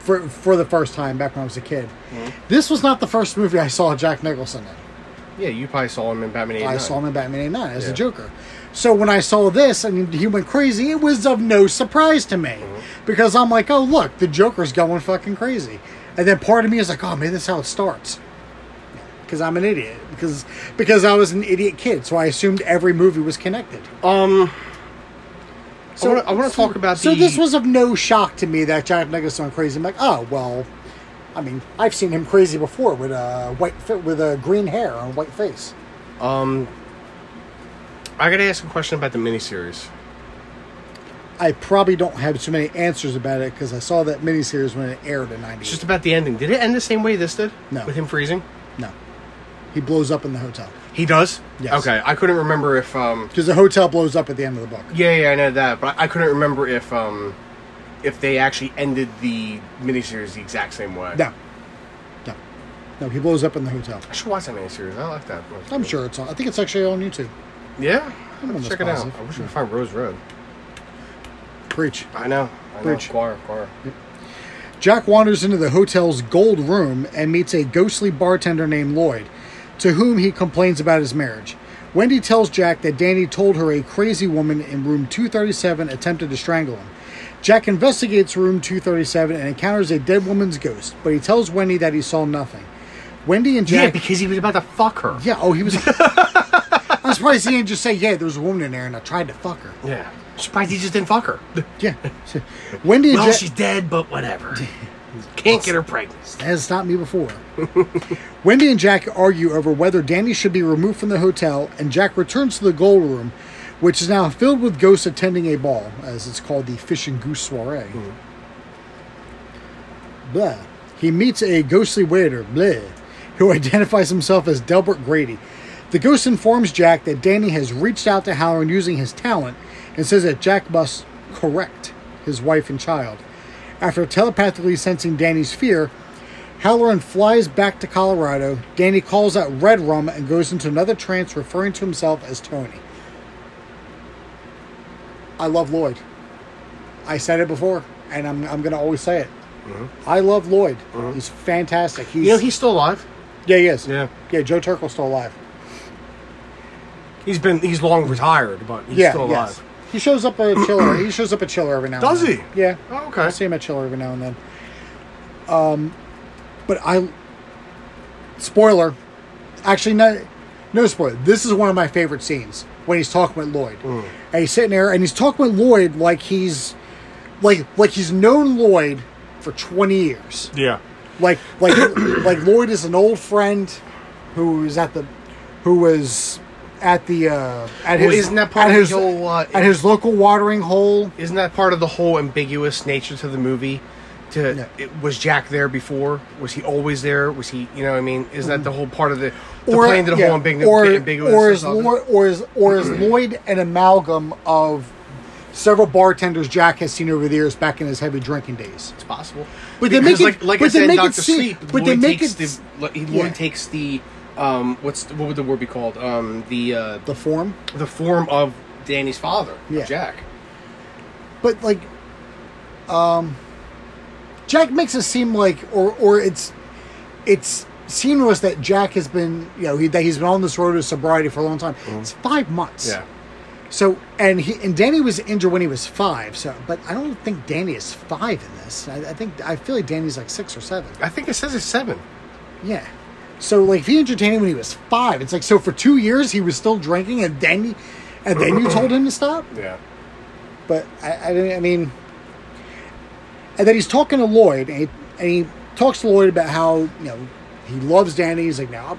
for for the first time back when I was a kid, Mm-hmm. this was not the first movie I saw Jack Nicholson in. yeah, you probably saw him in Batman. I saw him in Batman 89 as Yeah. the Joker. So when I saw this and he went crazy, it was of no surprise to me. Mm-hmm. Because I'm like, oh, look, the Joker's going fucking crazy. And then part of me is like, oh, maybe that's how it starts. Because I'm an idiot. Because because I was an idiot kid, so I assumed every movie was connected. Um, So I wanna- I wanna talk about So the- this was of no shock to me that Jack Nicholson went crazy. I'm like, oh well, I mean, I've seen him crazy before with a white with a green hair and a white face. um, I gotta ask a question about the miniseries. I probably don't have too many answers about it because I saw that miniseries when it aired in '98. It's just about the ending. Did it end the same way this did? No. With him freezing? no, he blows up in the hotel He does. Yes. Okay, I couldn't remember if um. because the hotel blows up at the end of the book. Yeah, yeah, I know that, but I couldn't remember if um, if they actually ended the miniseries the exact same way. No, no, no. He blows up in the hotel. I should watch that miniseries. I like that. I'm sure it's on. I think it's actually on YouTube. Yeah, check it out. I wish we could find Rose Red. Preach. I know. I know. Choir, choir. Jack wanders into the hotel's gold room and meets a ghostly bartender named Lloyd, to whom he complains about his marriage. Wendy tells Jack that Danny told her a crazy woman in room 237 attempted to strangle him. Jack investigates room 237 and encounters a dead woman's ghost, but he tells Wendy that he saw nothing. Wendy and Jack. Yeah, because he was about to fuck her. Yeah, oh, he was. Surprised he didn't just say, yeah, there was a woman in there and I tried to fuck her. Yeah. Surprised he just didn't fuck her. Yeah. Wendy and Well, Jack. she's dead, but whatever. Can't get her pregnant. has stopped me before. Wendy and Jack argue over whether Danny should be removed from the hotel, and Jack returns to the gold room, which is now filled with ghosts attending a ball, as it's called the Fish and Goose Soiree. Hmm. Blah. He meets a ghostly waiter, blah, who identifies himself as Delbert Grady. The ghost informs Jack that Danny has reached out to Hallorann using his talent and says that Jack must correct his wife and child. After telepathically sensing Danny's fear, Hallorann flies back to Colorado. Danny calls out Red Rum and goes into another trance, referring to himself as Tony. I love Lloyd. I said it before, and I'm, I'm going to always say it. Mm-hmm. I love Lloyd. Mm-hmm. He's fantastic. He's, You know, he's still alive. yeah, he is. Yeah. yeah. Joe Turkel's still alive. He's been, he's long retired, but he's yeah, still yes. alive. He shows up at Chiller. he shows up at Chiller every now. Does and he? Yeah. Oh, okay. I see him at Chiller every now and then. Um, but I. Spoiler. Actually, no. no spoiler. This is one of my favorite scenes when he's talking with Lloyd, Mm. and he's sitting there and he's talking with Lloyd like he's like like he's known Lloyd for twenty years. Yeah. Like like like Lloyd is an old friend who was at the who was at the uh at Well, his isn't that part at of his the whole, uh, at his local watering hole. Isn't that part of the whole ambiguous nature to the movie? To Yeah. it, was Jack there before? Was he always there? Was he? You know, what I mean, isn't that the whole part of the, the playing to the yeah, whole ambig- or, ambiguous? or or is? Lloyd or is or is Lloyd an amalgam of several bartenders Jack has seen over the years back in his heavy drinking days? It's possible, But they make it- like, like but I they said, make it Doctor Sleep. but Lloyd they make takes it the Lloyd yeah. takes the um what's what would the word be called um the uh The form, the form of Danny's father, Yeah. Jack. but like, um, Jack makes it seem like, or or it's it's seen to us that Jack has been, you know, he, that he's been on this road to sobriety for a long time. It's five months. Yeah, So and he and Danny was injured when he was five. So, but I don't think Danny is five in this. I, I think I feel like Danny's like six or seven. I think it says it's seven. Yeah. So like if he entertained when he was five, it's like so for two years he was still drinking, and then you, and then you told him to stop. Yeah, But I, I, didn't- I mean, and then he's talking to Lloyd, and he, and he talks to Lloyd about how you know he loves Danny. He's like, now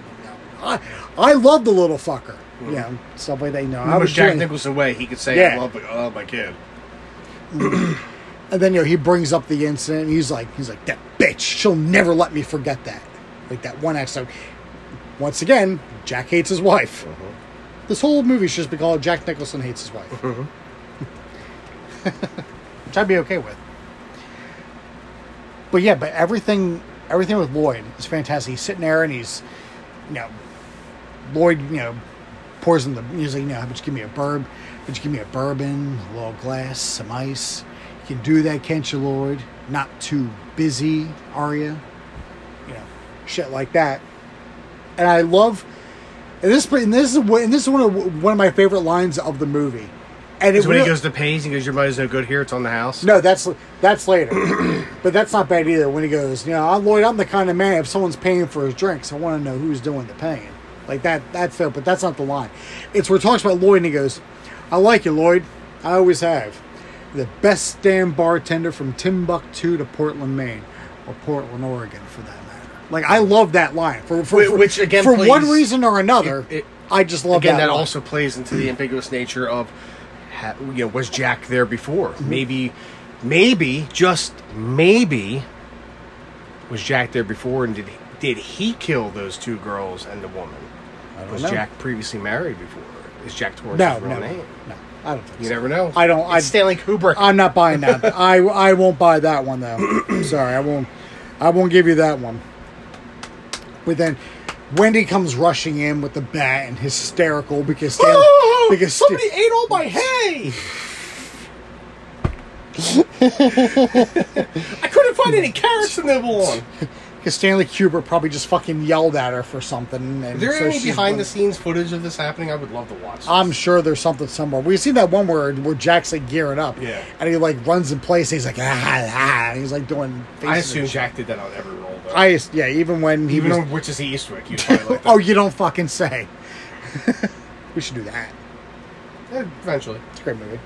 I, I love the little fucker. You know, stuff like that. You know, I was Jack doing- Nicholson way he could say Yeah. I love I love my kid. And then you know he brings up the incident. And he's like, he's like that bitch. She'll never let me forget that. Like that one episode. Once again, Jack hates his wife. Mm-hmm. This whole movie should just be called Jack Nicholson hates his wife, mm-hmm. which I'd be okay with. But yeah, but everything, everything with Lloyd is fantastic. He's sitting there and he's, you know, Lloyd, you know, pours in the. He's like, you know, how about you give me a burb? Would you give me a bourbon, a little glass, some ice? You can do that, can't you, Lloyd? Not too busy, are you? You know, shit like that. And I love, and this, and this is and this is one of one of my favorite lines of the movie. And Because when he goes to Pays, he goes, "Your money's no good here. It's on the house." no, that's that's later, but that's not bad either. When he goes, you know, I'm Lloyd, I'm the kind of man. If someone's paying for his drinks, I want to know who's doing the paying. Like that, that's fair, but that's not the line. It's where he talks about Lloyd, and he goes, "I like you, Lloyd. I always have. The best damn bartender from Timbuktu to Portland, Maine, or Portland, Oregon, for that matter. Like I love that line for for, for- which, again, for plays- one reason or another. It- it- I just love that. Again, that. that line. also plays into the ambiguous nature of, you know, was Jack there before? Mm-hmm. Maybe, maybe, just maybe, was Jack there before, and did he, did he kill those two girls and the woman? don't Was know. Jack previously married before? Is Jack Torrance's no, real no, name? no, I don't think You so. never know. I don't- I- Stanley Kubrick. I'm not buying that. I I won't buy that one though. Sorry, I won't. I won't give you that one. But then, Wendy comes rushing in with the bat and hysterical because Stan, oh, because somebody ate all my hay. I couldn't find any carrots to nibble on. Because Stanley Kubrick probably just fucking yelled at her for something. And Is there so any behind the scenes footage of this happening? I would love to watch. This. I'm sure there's something somewhere. We've seen that one where where Jack's like gearing up, Yeah. and he like runs in place. And he's like ah, ah, and he's like doing. I assume. Jack did that on every roll. Though. I yeah, even when he even was, on Witches of Eastwick, he probably like oh, you don't fucking say. we should do that. Eventually, It's a great movie.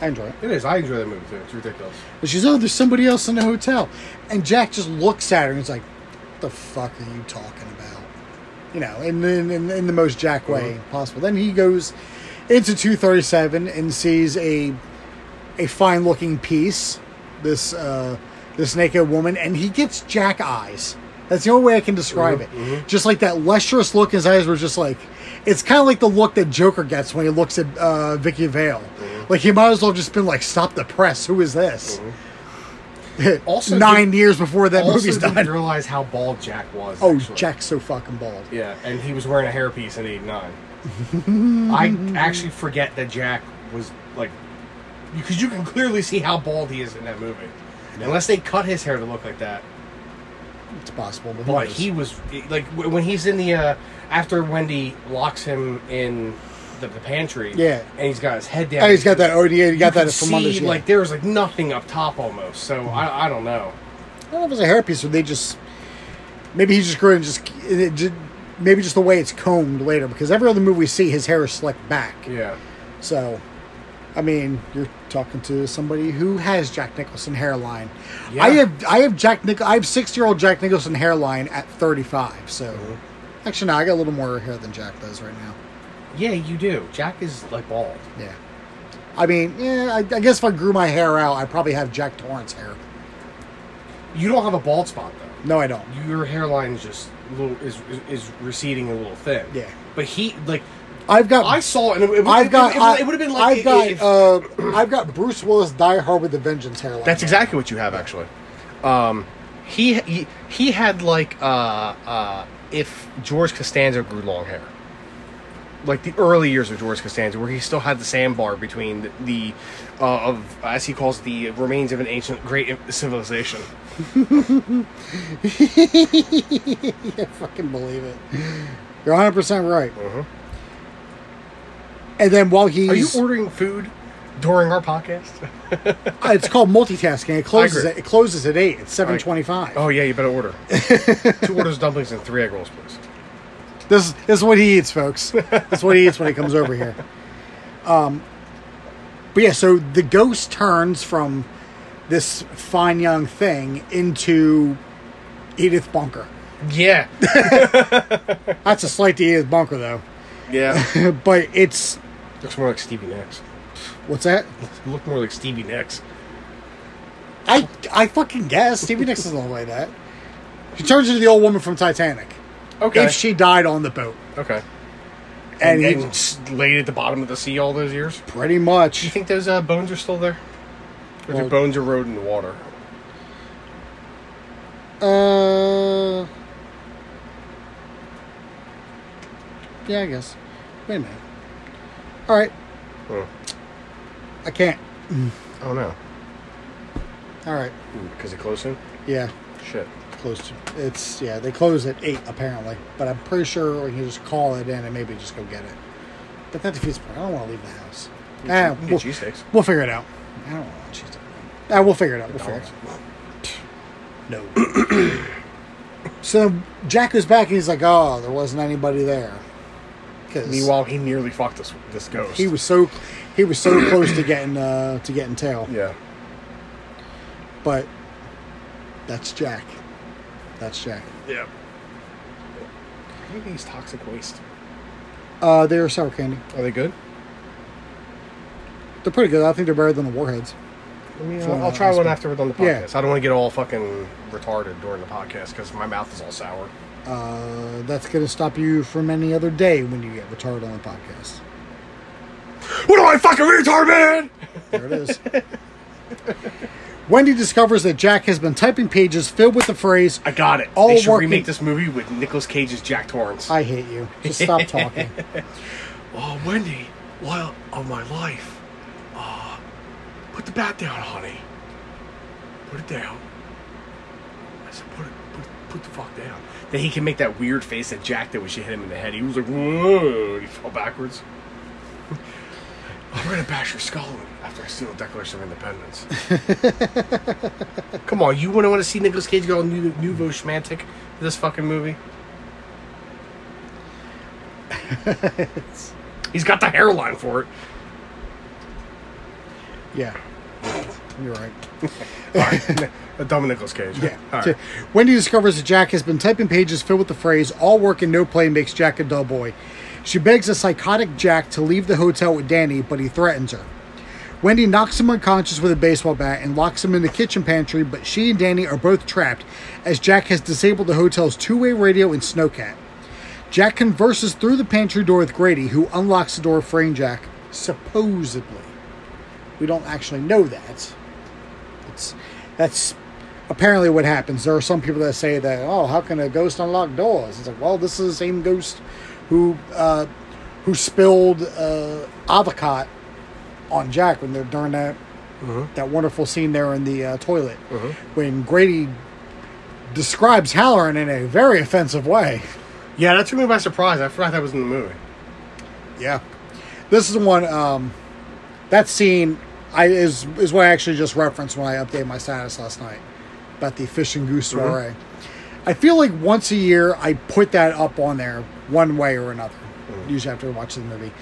I enjoy it. it is. I enjoy that movie too. It's ridiculous. But she's, oh, there's somebody else in the hotel. And Jack just looks at her and he's like, what the fuck are you talking about? You know, in, in, in, in the most Jack way uh-huh. possible. Then he goes into 237 and sees a a fine looking piece, this uh, this naked woman, and he gets Jack eyes. That's the only way I can describe mm-hmm. it. Mm-hmm. Just like that lustrous look, his eyes were just like, it's kind of like the look that Joker gets when he looks at uh, Vicki Vale. Like he might as well just been like, "Stop the press! Who is this?" Also, nine did- years before that movie's didn't done. realize how bald Jack was. Oh, actually. Jack's so fucking bald. Yeah, and he was wearing a hairpiece in '89. I actually forget that Jack was like, because you can clearly see how bald he is in that movie. Unless they cut his hair to look like that, It's possible, but, who but knows? he was like when he's in the uh, after Wendy locks him in the, the pantry. Yeah. and he's got his head down. Oh, he's got that. Oh, yeah, he got that from under. yeah. Like there was like nothing up top almost. So I, I don't know. I don't know if it was a hairpiece or they just maybe he just grew and just it just maybe just the way it's combed later, because every other movie we see, his hair is slicked back. Yeah. So, I mean, you're talking to somebody who has Jack Nicholson hairline. Yeah. I have I have Jack Nic- I have sixty year old Jack Nicholson hairline at thirty five. So, Mm-hmm. actually, no, I got a little more hair than Jack does right now. Yeah, you do. Jack is like bald. Yeah. I mean, yeah, I, I guess if I grew my hair out, I'd probably have Jack Torrance hair. You don't have a bald spot though. No, I don't. Your hairline is just a little is, is receding a little thin. Yeah. But he like I've got I saw it. And it, it, I've got. It, it, would have been like I've got. if- uh, I've got Bruce Willis Die Hard with the Vengeance hairline. That's exactly what you have, actually. Um, he, he he had like uh, uh, if George Costanza grew long hair, like the early years of George Costanza, where he still had the sandbar between the, the uh, of as he calls the remains of an ancient great civilization. I fucking believe it. You're 100 percent right. And then while he's, Are you ordering food during our podcast? Uh, it's called multitasking. It closes. At, it closes at eight. It's 7:25. oh yeah, you better order two orders of dumplings and three egg rolls, please. This, this is what he eats, folks. That's what he eats when he comes over here. Um, but yeah, so the ghost turns from this fine young thing into Edith Bunker. Yeah, That's a slight to Edith Bunker, though. yeah. but it's Looks more like Stevie Nicks. what's that? Look more like Stevie Nicks. I I fucking guess Stevie Nicks doesn't look like that. She turns into the old woman from Titanic. Okay. If she died on the boat, okay. and, And, he laid at the bottom of the sea all those years. pretty Do you much. think those uh, bones are still there? Or Well- do bones erode in the water? Uh, yeah, I guess. Wait a minute. All right, Hmm. I can't. Oh no. All right, Because it closed soon? yeah, Shit. close to. It's yeah, they close at eight apparently, but I'm pretty sure we can just call it in and maybe just go get it. But that defeats the point. I don't want to leave the house. Ah, we'll, get cheesesteaks. we'll figure it out. I don't want cheese. Ah, we'll figure it out. We'll figure it out. No. so Jack goes back and he's like, "Oh, there wasn't anybody there." Because Meanwhile, he nearly fucked this this ghost. he was so he was so close to getting uh, to getting tail, Yeah. but that's Jack. That's Jack. Yeah. These toxic waste? Uh, they're sour candy. Are they good? They're pretty good. I think they're better than the warheads. I mean, I'll, I'll try one after we're done the podcast. Yeah. podcast. I don't want to get all fucking retarded during the podcast because my mouth is all sour. Uh, that's going to stop you from any other day when you get retarded on the podcast. What am I fucking retard, man? There it is. Wendy discovers that Jack has been typing pages filled with the phrase, I got it. All they should working- remake this movie with Nicolas Cage's Jack Torrance. I hate you. Just stop talking. Oh, Wendy, while of my life, uh, put the bat down, honey. Put it down. I said, put it, put, put the fuck down. Then he can make that weird face that Jack did when she hit him in the head. He was like, whoa, and he fell backwards. I'm gonna bash your skull in after I steal the Declaration of Independence. Come on, you wouldn't want to see Nicolas Cage go new, nouveau schmantic for this fucking movie? He's got the hairline for it. Yeah. You're right. All right, a dumb Nicolas Cage. Yeah. All So. Wendy discovers that Jack has been typing pages filled with the phrase, all work and no play makes Jack a dull boy. She begs a psychotic Jack to leave the hotel with Danny, but he threatens her. Wendy knocks him unconscious with a baseball bat and locks him in the kitchen pantry, but she and Danny are both trapped as Jack has disabled the hotel's two way radio and Snowcat. Jack converses through the pantry door with Grady, who unlocks the door, freeing Jack, supposedly. We don't actually know that. It's that's apparently what happens. There are some people that say that, oh, how can a ghost unlock doors? It's like, well, this is the same ghost who uh, who spilled uh, avocado on Jack when they're during that that wonderful scene there in the uh, toilet when Grady describes Hallorann in a very offensive way. Yeah, that took me by surprise. I forgot that was in the movie. Yeah, this is the one. Um, that scene I is is what I actually just referenced when I updated my status last night about the fish and goose mm-hmm. soiree. I feel like once a year I put that up on there one way or another. Mm-hmm. Usually after watching the movie,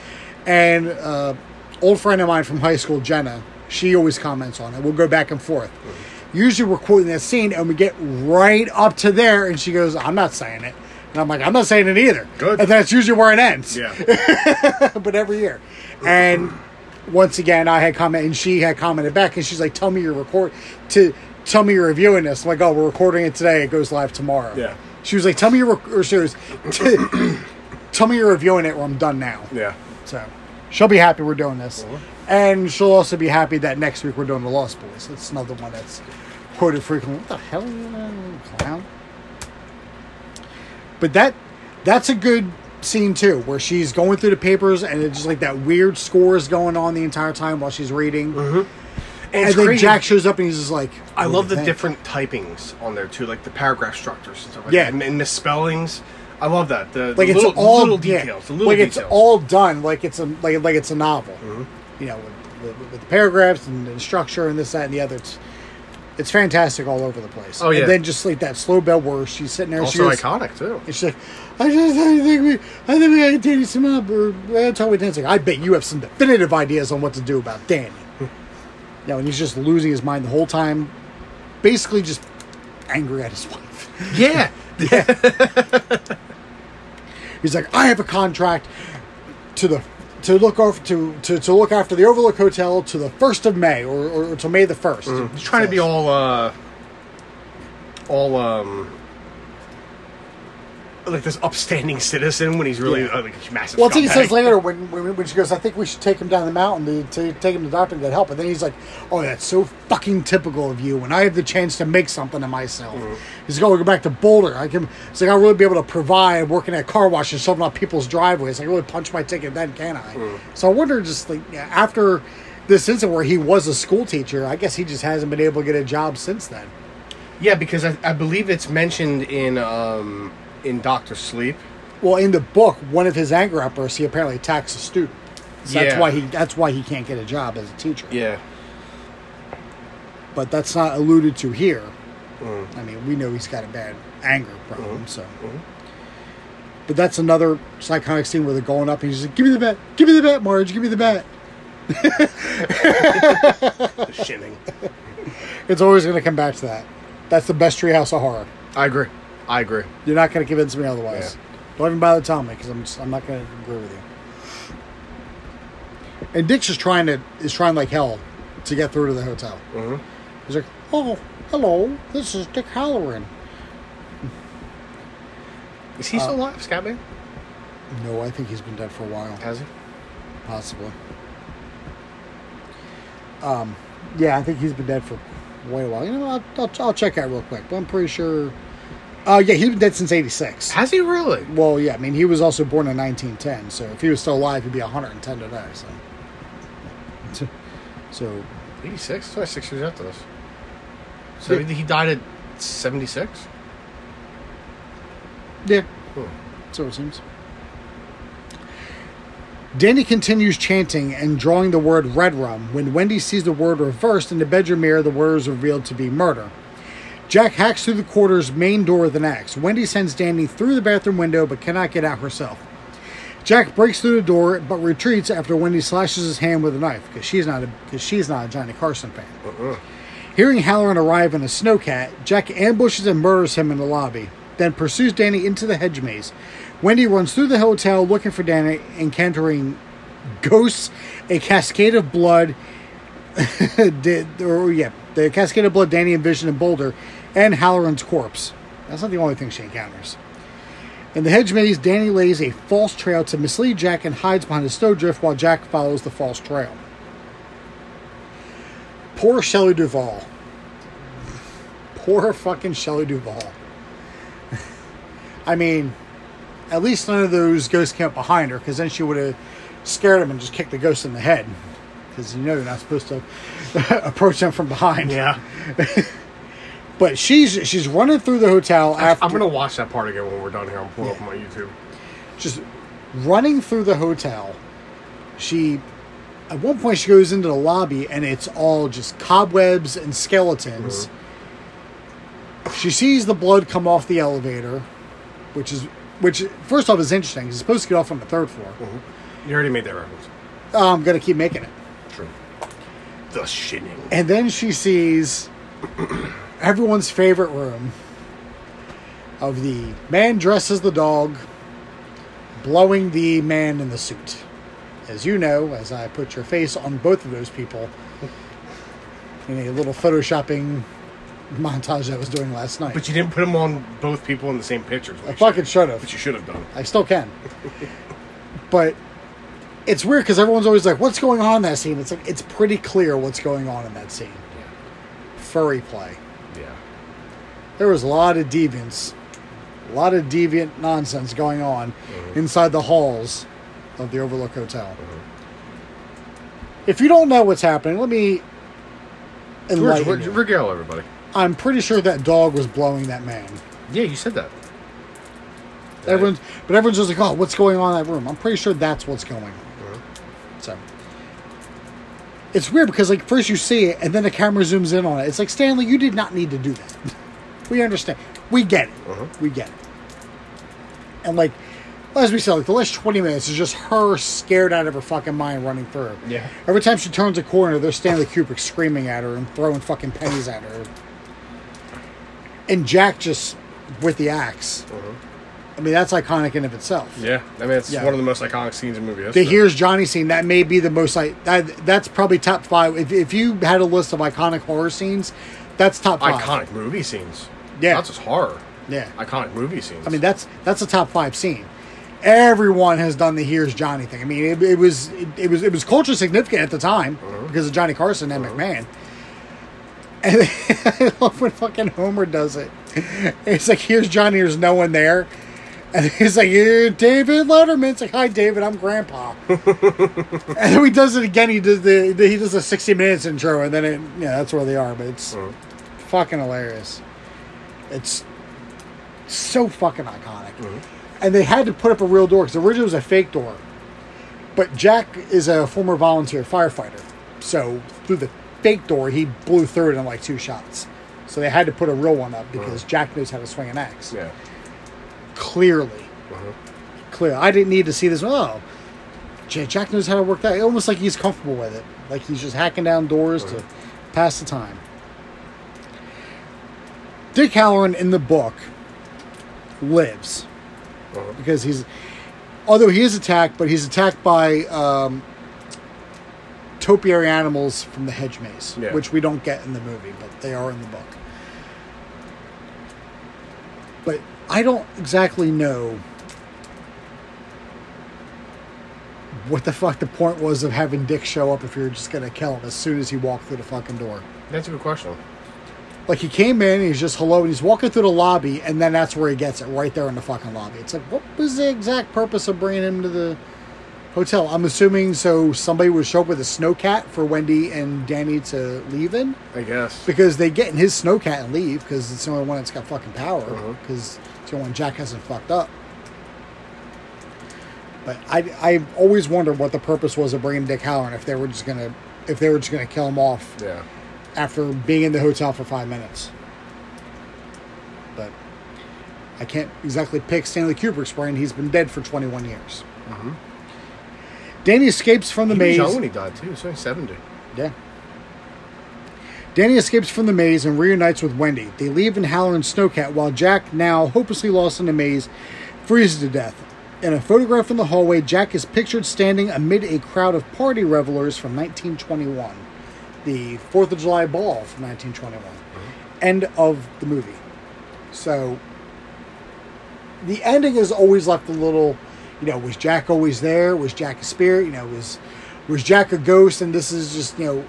and uh, old friend of mine from high school, Jenna, she always comments on it. We'll go back and forth. Mm-hmm. Usually we're quoting that scene and we get right up to there, and she goes, "I'm not saying it," and I'm like, "I'm not saying it either." Good. And that's usually where it ends. Yeah. but every year. And once again, I had commented, and she had commented back, and she's like, "Tell me you're record to tell me you're reviewing this." I'm like, "Oh, we're recording it today. It goes live tomorrow." Yeah. She was like, "Tell me you're," rec- or she was, "Tell me you're reviewing it, or I'm done now." yeah. So she'll be happy we're doing this, uh-huh. and she'll also be happy that next week we're doing the Lost Boys. That's another one that's quoted frequently. What the hell, you clown? But that that's a good scene too, where she's going through the papers and it's just like that weird score is going on the entire time while she's reading. Mm-hmm. And, And then crazy. Jack shows up and he's just like, I love the think?" different typings on there too, like the paragraph structures and stuff like Yeah. that, and, and misspellings. I love that. The, like the it's little, all little yeah, details. The little like details. it's all done like it's a like like it's a novel. Mm-hmm. You know, with, with, with the paragraphs and the structure and this that and the other. It's it's fantastic all over the place. Oh, yeah. And then just like that slow bell where she's sitting there, also goes, iconic too. and she's like, I just I think we I think we gotta Danny some up or how we dance. Like, I bet you have some definitive ideas on what to do about Danny. You know, and he's just losing his mind the whole time, basically just angry at his wife. Yeah. yeah. He's like, I have a contract to the to look over to, to, to look after the Overlook Hotel to the first of May or, or to May the 1st He's trying to be all uh all um like this upstanding citizen when he's really Yeah. uh, like a massive. Well, he says later when, when when she goes, I think we should take him down the mountain to, to take him to the doctor and get help. And then he's like, Oh, that's so fucking typical of you. When I have the chance to make something of myself, he's like, Oh, we go back to Boulder. I can. It's like I'll really be able to provide working at car wash and shoving up people's driveways. I can really punch my ticket then, can I? So I wonder, just like yeah, after this incident where he was a school teacher, I guess he just hasn't been able to get a job since then. Yeah, because I, I believe it's mentioned in um in Doctor Sleep. Well, in the book, one of his anger outbursts, he apparently attacks a student. So that's Yeah. why he that's why he can't get a job as a teacher. Yeah. But that's not alluded to here. Mm. I mean, we know he's got a bad anger problem, Mm-hmm. so. But that's another psychotic scene where they're going up and he's like, "Give me the bat, give me the bat, Marge, give me the bat." The shitting. It's always going to come back to that. That's the best Treehouse of Horror. I agree. I agree. You're not going to convince me otherwise. Yeah. Don't even bother telling me because I'm just, I'm not going to agree with you. And Dick's just trying to is trying like hell to get through to the hotel. Mhm. He's like, "Oh, hello, this is Dick Hallorann." Is he still Uh, alive, Scatman? No, I think he's been dead for a while, Has he? possibly. Um, yeah, I think he's been dead for way a while. You know, I'll, I'll, I'll check out real quick, but I'm pretty sure. Uh, yeah, he's been dead since '86. Has he really? Well, yeah, I mean, he was also born in 1910, so if he was still alive, he'd be 110 today. So, so, so 86? It's only six years after this. So Yeah. he died at 76? yeah, Hmm. so it seems. Danny continues chanting and drawing the word red rum when Wendy sees the word reversed in the bedroom mirror. The word is revealed to be murder. Jack hacks through the quarter's main door with an axe. Wendy sends Danny through the bathroom window but cannot get out herself. Jack breaks through the door but retreats after Wendy slashes his hand with a knife because she's not a because she's not a Johnny Carson fan. Uh-uh. Hearing Hallorann arrive in a snowcat, Jack ambushes and murders him in the lobby, then pursues Danny into the hedge maze. Wendy runs through the hotel looking for Danny, encountering ghosts, a cascade of blood, or yeah, the cascade of blood Danny envisioned in Boulder, and Hallorann's corpse. That's not the only thing she encounters. In the hedge maze, Danny lays a false trail to mislead Jack and hides behind a snowdrift while Jack follows the false trail. Poor Shelley Duvall. Poor fucking Shelley Duvall. I mean, at least none of those ghosts came up behind her, because then she would have scared him and just kicked the ghost in the head. Because you know you're not supposed to approach them from behind. Yeah. But she's she's running through the hotel after I'm going to watch that part again when we're done here. I'm pulling up on my YouTube. just running through the hotel. She, at one point, she goes into the lobby and it's all just cobwebs and skeletons. Mm-hmm. she sees the blood come off the elevator, which is which first off is interesting. It's supposed to get off on the third floor. Mm-hmm. You already made that reference. Oh, I'm gonna keep making it. True. The shitting. And then she sees everyone's favorite room of the man dressed as the dog blowing the man in the suit. As you know, as I put your face on both of those people in a little photoshopping montage I was doing last night. But you didn't put them on both people in the same pictures. I fucking should have. But you should have done. I still can. but it's weird because everyone's always like, what's going on in that scene? It's like, it's pretty clear what's going on in that scene. Furry play. Yeah. there was a lot of deviance, a lot of deviant nonsense going on mm-hmm. inside the halls of the Overlook Hotel. Mm-hmm. If you don't know what's happening, let me enlighten you. Regale everybody. I'm pretty sure that dog was blowing that man. Yeah, you said that. Everyone's, but everyone's just like, "Oh, what's going on in that room?" I'm pretty sure that's what's going on. Mm-hmm. So it's weird because like first you see it and then the camera zooms in on it. It's like Stanley, you did not need to do that. we understand. We get it. Uh-huh. We get it. And like as we said, like the last twenty minutes is just her scared out of her fucking mind running through. Yeah. Every time she turns a corner, there's Stanley Kubrick screaming at her and throwing fucking pennies at her. And Jack just with the axe. I mean, that's iconic in of itself. Yeah, I mean it's Yeah. one of the most iconic scenes in movie The. Here's Johnny scene that may be the most like that. That's probably top five. If, if you had a list of iconic horror scenes, that's top five. iconic movie scenes. Yeah. not just horror. Yeah. Iconic movie scenes. I mean, that's that's a top five scene. Everyone has done the Here's Johnny thing. I mean, it, it was it, it was it was culturally significant at the time uh-huh. because of Johnny Carson and uh-huh. McMahon. And I love when fucking Homer does it. It's like, "Here's Johnny." There's no one there. And he's like, "Here, David Letterman." It's like, "Hi, David. I'm Grandpa." and then he does it again. He does the, the he does a 60 minutes intro, and then it yeah, that's where they are. But it's mm. fucking hilarious. It's so fucking iconic. Mm-hmm. And they had to put up a real door because originally it was a fake door. But Jack is a former volunteer firefighter, so through the fake door he blew through it in like two shots. So they had to put a real one up because mm. Jack knows how to swing an axe yeah. Clearly. Clear. I didn't need to see this. Oh, Jack knows how to work that. Almost like he's comfortable with it. Like he's just hacking down doors to pass the time. Dick Hallorann in the book lives because he's, although he is attacked, but he's attacked by um, topiary animals from the hedge maze, Yeah. which we don't get in the movie, but they are in the book. But I don't exactly know what the fuck the point was of having Dick show up if you're just gonna kill him as soon as he walked through the fucking door. That's a good question. Like he came in, he's just hello, and he's walking through the lobby, and then that's where he gets it, right there in the fucking lobby. It's like, what was the exact purpose of bringing him to the hotel? I'm assuming so somebody would show up with a snowcat for Wendy and Danny to leave in, I guess. because they get in his snowcat and leave because it's the only one that's got fucking power, Uh-huh. because it's only one Jack hasn't fucked up. But I I always wondered what the purpose was of bringing Dick Hallorann if they were just gonna if they were just gonna kill him off Yeah. after being in the hotel for five minutes. But I can't exactly pick Stanley Kubrick's brain. He's been dead for 21 years. Mm-hmm. Danny escapes from the He was maze. young when he died too. He's only seventy. Yeah. Danny escapes from the maze and reunites with Wendy. They leave in Hallorann's snowcat while Jack, now hopelessly lost in the maze, freezes to death. In a photograph in the hallway, Jack is pictured standing amid a crowd of party revelers from 1921, the 4th of July ball from 1921. End of the movie. So, the ending is always left a little, you know, was Jack always there? Was Jack a spirit? You know, was was Jack a ghost and this is just, you know,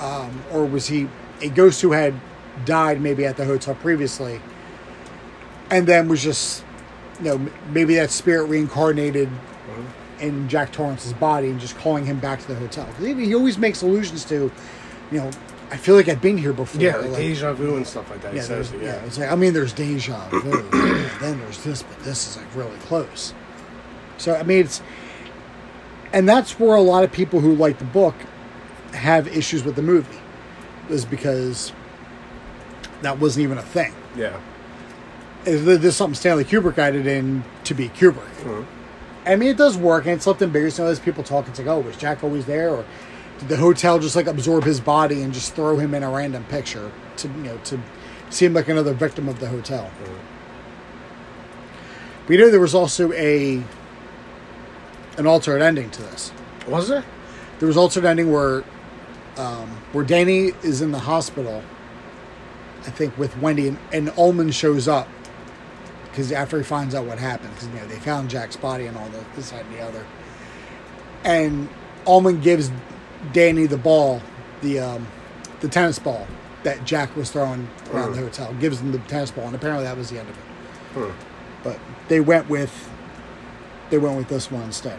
um, or was he a ghost who had died maybe at the hotel previously and then was just, you know, maybe that spirit reincarnated mm-hmm. in Jack Torrance's body and just calling him back to the hotel? 'Cause he, he always makes allusions to, you know, I feel like I've been here before. Yeah, like deja vu and stuff like that. he yeah, says yeah. yeah. It's like I mean, there's deja vu. then there's this, but this is like really close. So I mean, it's and that's where a lot of people who like the book have issues with the movie, is because that wasn't even a thing. Yeah. Is there- There's something Stanley Kubrick added in to be Kubrick. Mm-hmm. I mean, it does work, and it's something bigger. So there's people talking, it's like, oh, was Jack always there, or did the hotel just like absorb his body and just throw him in a random picture to you know to seem like another victim of the hotel? Mm-hmm. We know there was also a an alternate ending to this. Was there? There was alternate ending where um, where Danny is in the hospital, I think with Wendy, and, and Ullman shows up because after he finds out what happened, because you know they found Jack's body and all the this side and the other, and Ullman gives Danny the ball, the um, the tennis ball that Jack was throwing around the hotel. Gives him the tennis ball, and apparently that was the end of it. Hmm. But they went with they went with this one instead,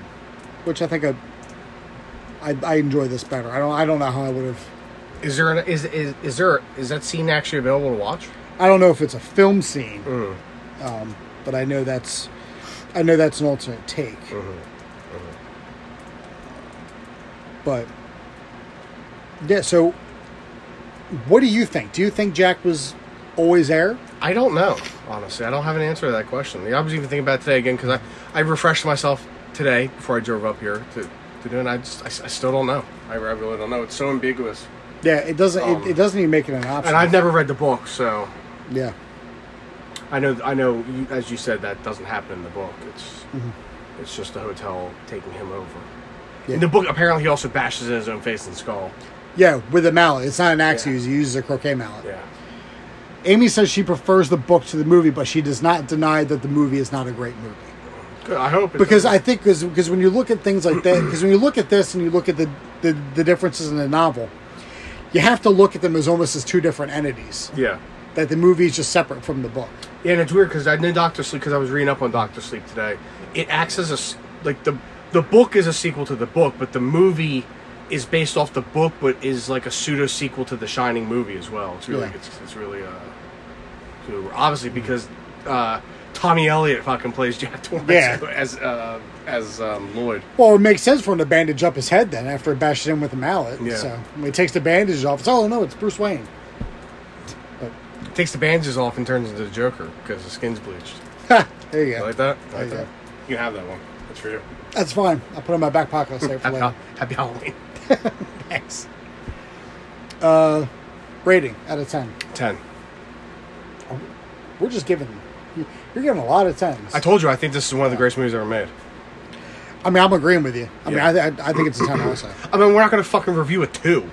which I think I, I, I enjoy this better. I don't I don't know how I would have. Is there an, is is is there is that scene actually available to watch? I don't know if it's a film scene, Mm. um, but I know that's I know that's an alternate take. But yeah, so what do you think? Do you think Jack was always there? I don't know. Honestly, I don't have an answer to that question. I was even thinking about it today again because I I refreshed myself today before I drove up here to to do. And I just I, I still don't know. I, I really don't know. It's so ambiguous. Yeah, it doesn't. Um, it, it doesn't even make it an option. And I've never read the book, so Yeah, I know. I know. You, as you said, that doesn't happen in the book. It's it's just the hotel taking him over. Yeah. In the book, apparently, he also bashes in his own face and skull. yeah, with a mallet. It's not an axe Yeah. he uses. He uses a croquet mallet. Yeah. Amy says she prefers the book to the movie, but she does not deny that the movie is not a great movie. I hope. It's, Because I think because when you look at things like that, because when you look at this and you look at the, the the differences in the novel, you have to look at them as almost as two different entities. Yeah. That the movie is just separate from the book. Yeah, and it's weird because I know Doctor Sleep because I was reading up on Doctor Sleep today. It acts as a like the the book is a sequel to the book, but the movie is based off the book, but is like a pseudo sequel to the Shining movie as well. It's really Yeah. it's, it's really uh obviously because uh Tommy Elliott fucking plays Jack Torrance Yeah. as uh as um, Lloyd. Well, it makes sense for him to bandage up his head then after it bashes him with a mallet. Yeah. So when he takes the bandages off, it's oh no, it's Bruce Wayne. But Takes the bandages off and turns into the Joker because the skin's bleached. ha, there you You go. like that? I like you that. go. You can have that one. That's for you. That's fine. I'll put it in my back pocket. I'll save for Happy, later. happy Halloween. Thanks. Uh, rating out of ten. Ten. We're just giving. You're giving a lot of tens. I told you I think this is one of the greatest movies ever made. I mean, I'm agreeing with you. I mean, I, I, I think it's a ten also. I mean, we're not going to fucking review a two.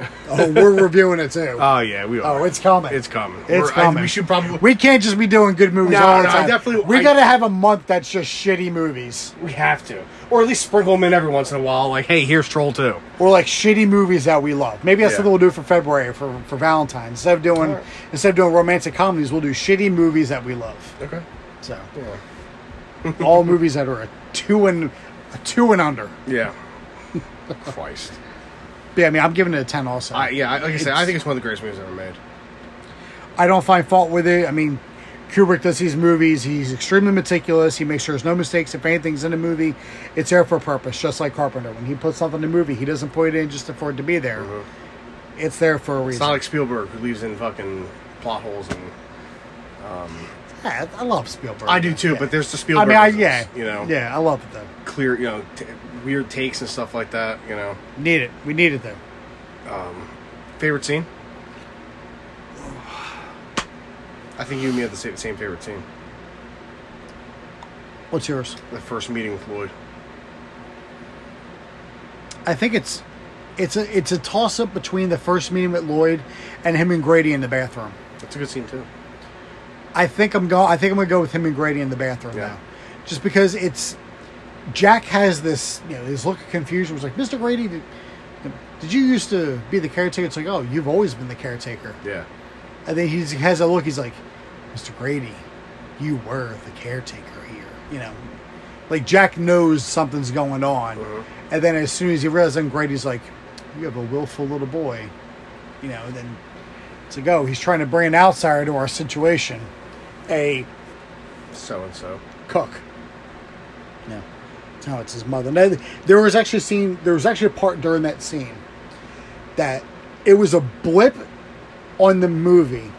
Oh, we're reviewing it too. Oh yeah, we oh, are. oh, it's coming. it's coming. It's We're- I- coming. we should probably. We can't just be doing good movies No, all the no, I time. definitely- we I- got to have a month that's just shitty movies, we have to, or at least sprinkle them in every once in a while. Like, hey, here's Troll Two. or like shitty movies that we love. Maybe that's Yeah. something we'll do for February for for Valentine's. Instead of doing Alright. instead of doing romantic comedies, we'll do shitty movies that we love. Okay. So Yeah. all movies that are a two and a two and under. Yeah. Christ. But yeah, I mean, I'm giving it a ten also. I, yeah, like I said, I think it's one of the greatest movies ever made. I don't find fault with it. I mean, Kubrick does these movies. He's extremely meticulous. He makes sure there's no mistakes. If anything's in a movie, it's there for a purpose, just like Carpenter. When he puts something in a movie, he doesn't put it in just for it to be there. Mm-hmm. It's there for a reason. It's not like Spielberg who leaves in fucking plot holes and. Um, yeah, I love Spielberg. I do too, Yeah. but there's the I Spielberg. mean, I, yeah, You know, yeah, I love it though. clear, you know, t- weird takes and stuff like that. You know, Need it. We need it though. Um, favorite scene. I think you and me have the same, same favorite scene. What's yours? The first meeting with Lloyd. I think it's it's a it's a toss up between the first meeting with Lloyd and him and Grady in the bathroom. That's a good scene too. I think I'm going. I think I'm gonna go with him and Grady in the bathroom Yeah. now, just because it's Jack has this you know his look of confusion. Was like, Mr. Grady, did, did you used to be the caretaker? It's like, oh, you've always been the caretaker. Yeah. And then he's, he has a look. He's like, Mr. Grady, you were the caretaker here. You know, like Jack knows something's going on, Mhm. and then as soon as he realizes, then Grady's like, you have a willful little boy. You know, and then to go, he's trying to bring an outsider to our situation, a So and so. cook. No, no, it's his mother. No, there was actually a scene. There was actually a part during that scene that it was a blip on the movie,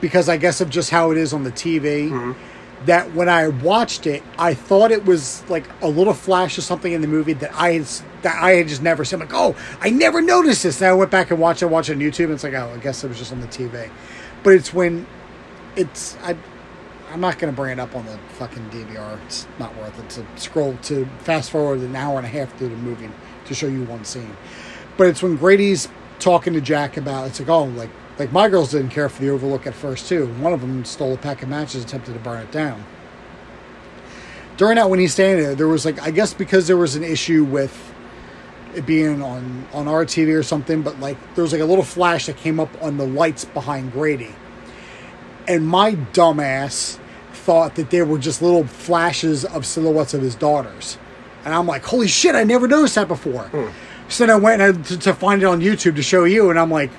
because I guess of just how it is on the TV. Mm-hmm. That when I watched it, I thought it was like a little flash of something in the movie that I had, that I had just never seen. I'm like, oh, I never noticed this. And I went back and watched it, watched it on YouTube, and it's like, oh, I guess it was just on the TV. But it's when it's I. I'm not going to bring it up on the fucking DVR. It's not worth it to scroll to fast forward an hour and a half through the movie to show you one scene. But it's when Grady's talking to Jack about it's like oh like like my girls didn't care for the Overlook at first too. One of them stole a pack of matches, and attempted to burn it down. During that, when he's standing there, there was like I guess because there was an issue with it being on on our TV or something, but like there was like a little flash that came up on the lights behind Grady, and my dumbass thought that they were just little flashes of silhouettes of his daughters, and I'm like, holy shit, I never noticed that before. Hmm. So then I went to, to find it on YouTube to show you, and I'm like,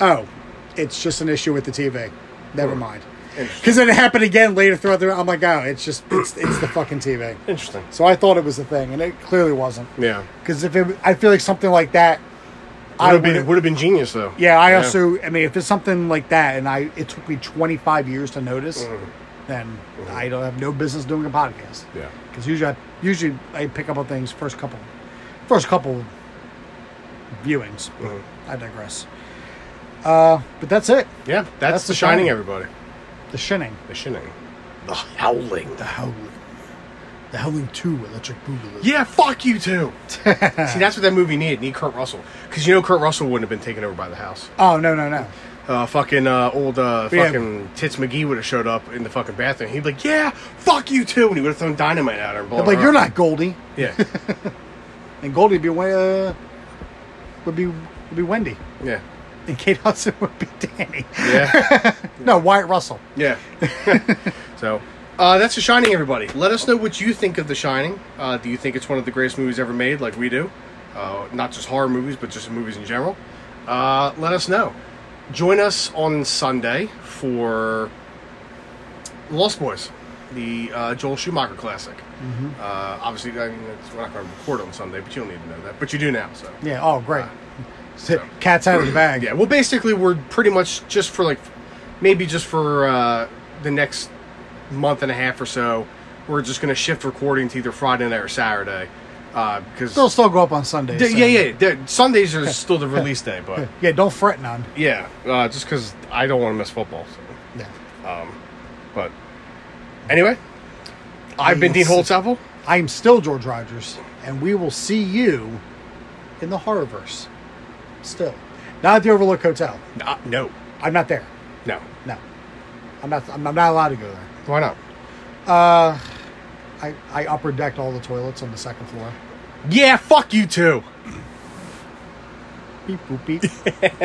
oh, it's just an issue with the TV. Never hmm. mind. Because then it happened again later throughout the. I'm like, oh, it's just it's it's the fucking TV. Interesting. So I thought it was a thing, and it clearly wasn't. Yeah. Because if it, I feel like something like that, I Would have been would have been genius though. Yeah, I also. I mean, if it's something like that, and I it took me 25 years to notice, mm-hmm. then mm-hmm. I don't have no business doing a podcast. Yeah. Because usually, I, usually I pick up on things first couple, first couple viewings. But mm-hmm. I digress. Uh, but that's it. Yeah. That's, That's the shining. Shining. Everybody. The Shinning, The shining. The howling. the Howling, the Howling Two, Electric Boogaloo. Yeah. Fuck you too. See, that's what that movie needed. Need Kurt Russell because you know Kurt Russell wouldn't have been taken over by the house. Oh no no no. uh, fucking uh, old uh, Yeah. fucking Tits McGee would have showed up in the fucking bathroom. He'd be like, "Yeah, fuck you too," and he would have thrown dynamite at her. And blown I'm like, her you're up. not Goldie, Yeah, and Goldie would be uh, would be would be Wendy, yeah, and Kate Hudson would be Danny. yeah, No, Wyatt Russell. yeah. so. Uh, that's The Shining, everybody. Let us know what you think of The Shining. Uh, do you think it's one of the greatest movies ever made, like we do? Uh, not just horror movies, but just movies in general. Uh, let us know. Join us on Sunday for Lost Boys, the uh, Joel Schumacher classic. Uh, obviously, I mean, it's, we're not going to record on Sunday, but you don't need to know that. But you do now, so. Yeah. Oh, great. so. Cat's out of the bag. Yeah, well, basically, we're pretty much just for like, maybe just for uh, the next month and a half or so, we're just going to shift recording to either Friday night or Saturday. Uh, because They'll still go up on Sundays. D- yeah, yeah, they're- Sundays are still the release day, but Yeah, don't fret none. yeah, uh, just because I don't want to miss football. So. Yeah. But anyway, I've been Dean. Holtzapfel. I'm still George Rogers, and we will see you in the Horrorverse. Still. Not at the Overlook Hotel. Uh, no, I'm not there. no, No. I'm not I'm not allowed to go there. Why not? Uh, I, I upper decked all the toilets on the second floor. Yeah, fuck you too. Beep boop beep.